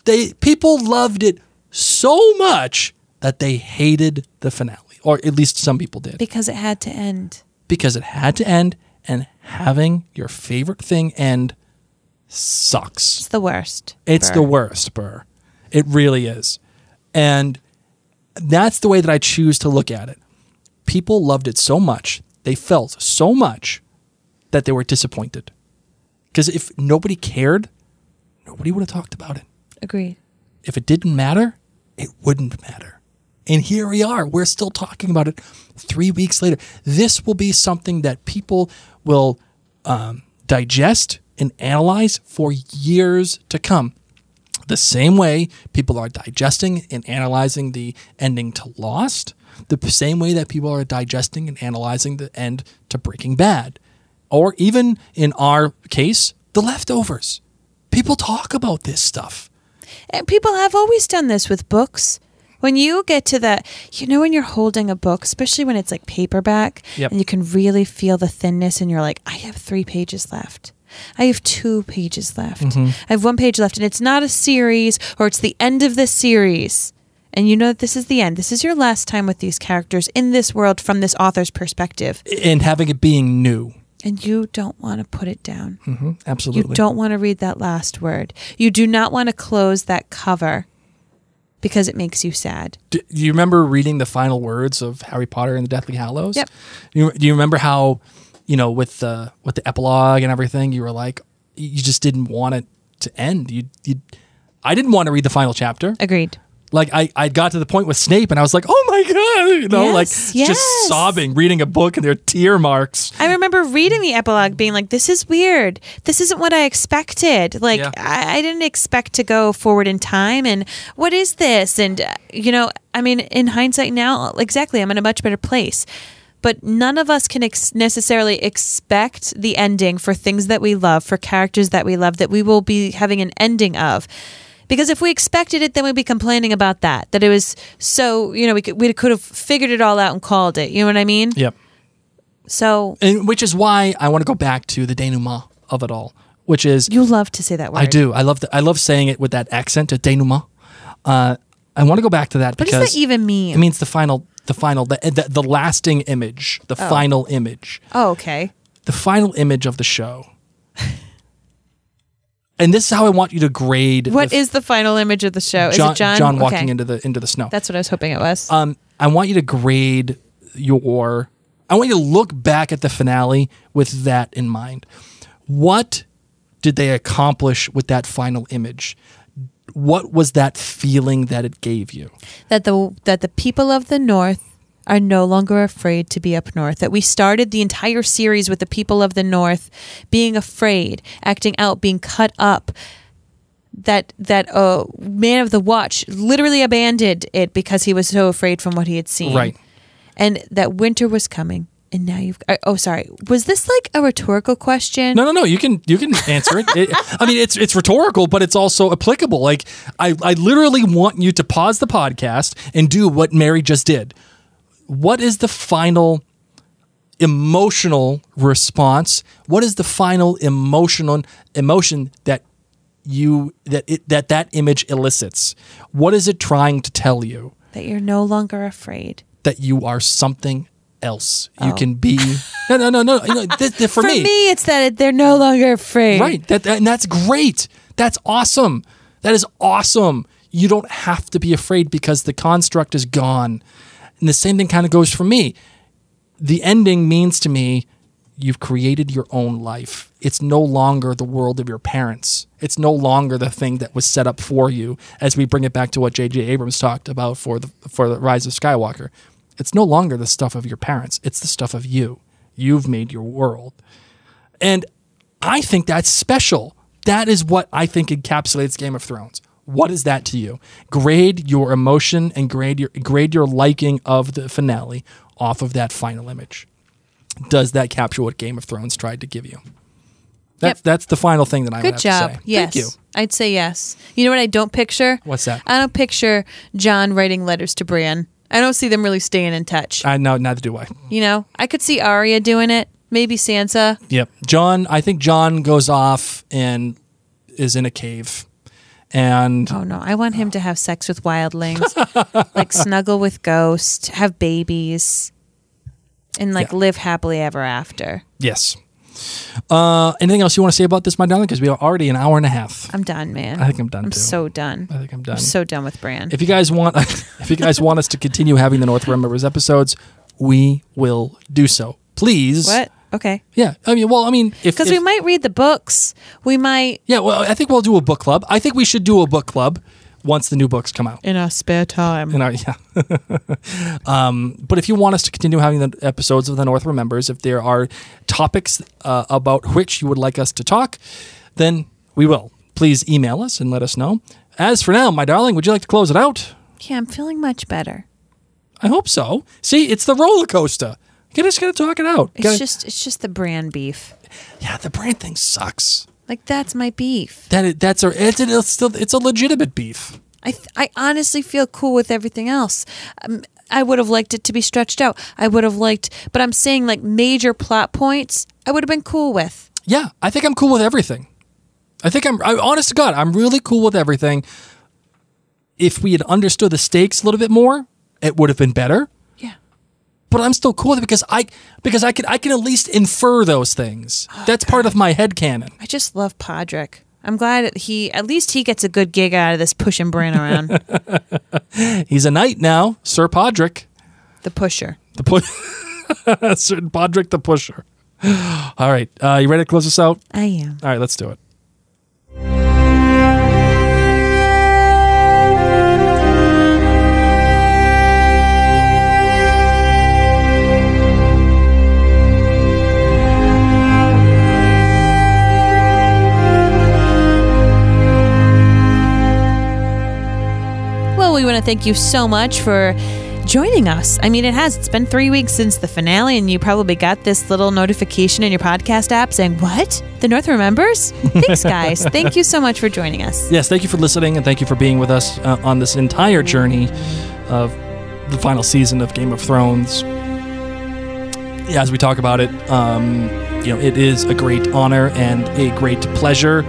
they people loved it so much that they hated the finale, or at least some people did, Because it had to end. because it had to end, and having your favorite thing end sucks. It's the worst. It's Burr. the worst, Burr. It really is, and that's the way that I choose to look at it. People loved it so much, they felt so much that they were disappointed. Because if nobody cared, nobody would have talked about it Agreed. if it didn't matter, it wouldn't matter. And here we are. We're still talking about it three weeks later. This will be something that people will um, digest and analyze for years to come. The same way people are digesting and analyzing the ending to Lost, the same way that people are digesting and analyzing the end to Breaking Bad, or even in our case, The Leftovers. People talk about this stuff. And people have always done this with books. When you get to the, you know, when you're holding a book, especially when it's like paperback, Yep. and you can really feel the thinness, and you're like, I have three pages left. I have two pages left. Mm-hmm. I have one page left, and it's not a series, or it's the end of the series. And you know that this is the end. This is your last time with these characters in this world from this author's perspective. and having it being new. And you don't want to put it down. hmm You don't want to read that last word. You do not want to close that cover because it makes you sad. Do do you remember reading the final words of Harry Potter and the Deathly Hallows? Yep. You, do you remember how, you know, with the with the epilogue and everything, you were like, you just didn't want it to end. You, you, I didn't want to read the final chapter. Agreed. Like I, I got to the point with Snape, and I was like, oh my god, you know, Yes, like yes. just sobbing, reading a book, and there are tear marks. I remember reading the epilogue being like, this is weird. This isn't what I expected. Like, Yeah. I, I didn't expect to go forward in time. And what is this? And, uh, you know, I mean, in hindsight now, exactly, I'm in a much better place. But none of us can ex- necessarily expect the ending for things that we love, for characters that we love, that we will be having an ending of. Because if we expected it, then we'd be complaining about that. That it was so, you know, we could, we could have figured it all out and called it. You know what I mean? Yep. So And which is why I want to go back to the denouement of it all, which is you love to say that word. I do. I love the, I love saying it with that accent, a denouement. Uh, I want to go back to that What does that even mean? it means the final, the final, the, the, the lasting image, the final image, oh, okay. the final image of the show. And this is how I want you to grade. What the, is the final image of the show? Jon, is it Jon? walking Okay. into the into the snow? That's what I was hoping it was. um, I want you to grade your. I want you to look back at the finale with that in mind. What did they accomplish with that final image? What was that feeling that it gave you? that the that the people of the North are no longer afraid to be up north. That we started the entire series with the people of the North being afraid, acting out, being cut up. That that uh, man of the watch literally abandoned it because he was so afraid from what he had seen. Right. And that winter was coming. And now you've. uh, Oh, sorry. Was this like a rhetorical question? No, no, no. You can you can answer it. it. I mean, it's it's rhetorical, but it's also applicable. Like I I literally want you to pause the podcast and do what Mary just did. What is the final emotional response? What is the final emotional emotion that you that it that that image elicits? What is it trying to tell you? That you're no longer afraid. That you are something else. You oh. can be no, no, no, no. You know, th- th- for, For me, it's that they're no longer afraid. Right. That, that- and that's great. That's awesome. That is awesome. You don't have to be afraid because the construct is gone. And the same thing kind of goes for me. The ending means to me you've created your own life. It's no longer the world of your parents. It's no longer the thing that was set up for you as we bring it back to what JJ Abrams talked about for the for the rise of Skywalker. It's no longer the stuff of your parents. It's the stuff of you. You've made your world. And I think that's special. That is what I think encapsulates Game of Thrones. What is that to you? Grade your emotion and grade your grade your liking of the finale off of that final image. Does that capture what Game of Thrones tried to give you? That's Yep. that's the final thing that I would Good have job. to say. Yes. Thank you. I'd say yes. You know what I don't picture? What's that? I don't picture Jon writing letters to Brienne. I don't see them really staying in touch. I know neither do I. You know, I could see Arya doing it. Maybe Sansa. Yep. Jon, I think Jon goes off and is in a cave. And Oh no, I want him to have sex with wildlings, like snuggle with ghosts, have babies, and like Yeah. live happily ever after. yes. Uh, anything else you want to say about this, my darling? Because we are already an hour and a half. I'm done, man. I think I'm done I'm too. so done. I think I'm done. I'm so done with Bran. if you guys want, if you guys want us to continue having the North Remembers episodes, we will do so. Please. what? Okay. Yeah. I mean, well, I mean, if Because we might read the books. We might yeah, well, I think we'll do a book club. I think we should do a book club once the new books come out. in our spare time. In our, yeah. um, but if you want us to continue having the episodes of the North Remembers, if there are topics uh, about which you would like us to talk, then we will. Please email us and let us know. As for now, my darling, would you like to close it out? Yeah, I'm feeling much better. I hope so. See, it's the roller coaster. You just gotta talk it out. It's Gotta- just it's just the Bran beef. yeah, the Bran thing sucks. Like that's my beef. That it, that's a it's, it's still it's a legitimate beef. I th- I honestly feel cool with everything else. Um, I would have liked it to be stretched out. I would have liked, but I'm saying like major plot points. I would have been cool with. Yeah, I think I'm cool with everything. I think I'm, I, honest to God, I'm really cool with everything. If we had understood the stakes a little bit more, it would have been better. But I'm still cool with it because I because I can I can at least infer those things. That's part of my head canon. I just love Podrick. I'm glad he at least he gets a good gig out of this pushing Bran around. He's a knight now, Sir Podrick, the pusher. the pu- Sir Podrick the Pusher. All right, uh, you ready to close this out? I am. All right, let's do it. Thank you so much for joining us. I mean, it has. It's been three weeks since the finale, and you probably got this little notification in your podcast app saying, What? The North remembers? Thanks, guys. thank you so much for joining us. Yes, thank you for listening and thank you for being with us uh, on this entire journey of the final season of Game of Thrones. Yeah, as we talk about it, um, you know, it is a great honor and a great pleasure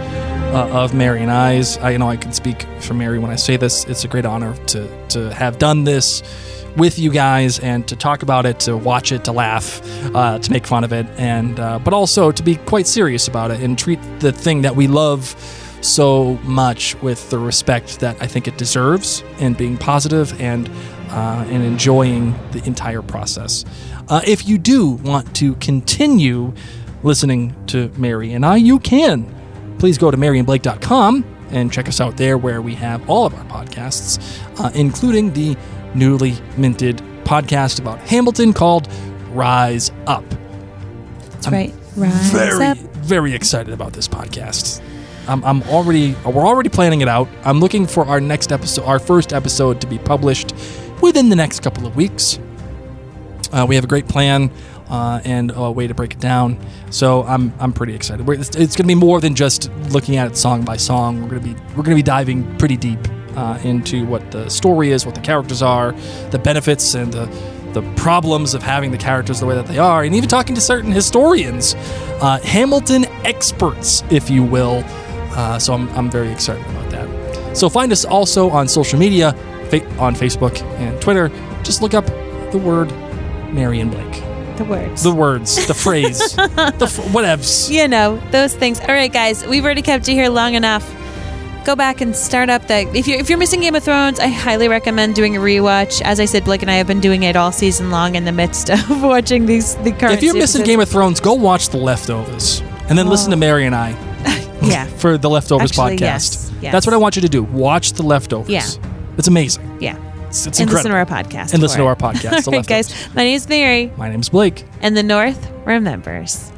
uh, of Mary and I's. I know I can speak for Mary when I say this. It's a great honor to to have done this with you guys and to talk about it, to watch it, to laugh, uh, to make fun of it, and uh, but also to be quite serious about it and treat the thing that we love so much with the respect that I think it deserves, and being positive and uh, and enjoying the entire process. Uh, if you do want to continue listening to Mary and I, you can. Please go to maryandblake.com and check us out there where we have all of our podcasts, uh, including the newly minted podcast about Hamilton called Rise Up. That's right. Rise Very, up. very excited about this podcast. I'm, I'm already, we're already planning it out. I'm looking for our next episode, our first episode to be published within the next couple of weeks. Uh, we have a great plan uh, and a way to break it down. So I'm I'm pretty excited. We're, it's, it's going to be more than just looking at it song by song. We're going to be we're going to be diving pretty deep uh, into what the story is, what the characters are, the benefits and the the problems of having the characters the way that they are, and even talking to certain historians, uh, Hamilton experts, if you will. Uh, so I'm I'm very excited about that. So find us also on social media, fa- on Facebook and Twitter. Just look up the word Mary and Blake. The words. The words, the phrase, the f- whatevs. you know those things. All right, guys, we've already kept you here long enough. Go back and start up that. If you're if you're missing Game of Thrones, I highly recommend doing a rewatch. As I said, Blake and I have been doing it all season long in the midst of watching these the current. If you're missing seasons. Game of Thrones, go watch The Leftovers. And then listen to oh. Mary and I yeah, for the Leftovers Actually, podcast. yes, yes. That's what I want you to do. Watch The Leftovers. Yeah. It's amazing. yeah, It's, it's and listen to our podcast And listen to it. our podcast, All right, guys. My name is Mary, My name's Blake. and the North remembers.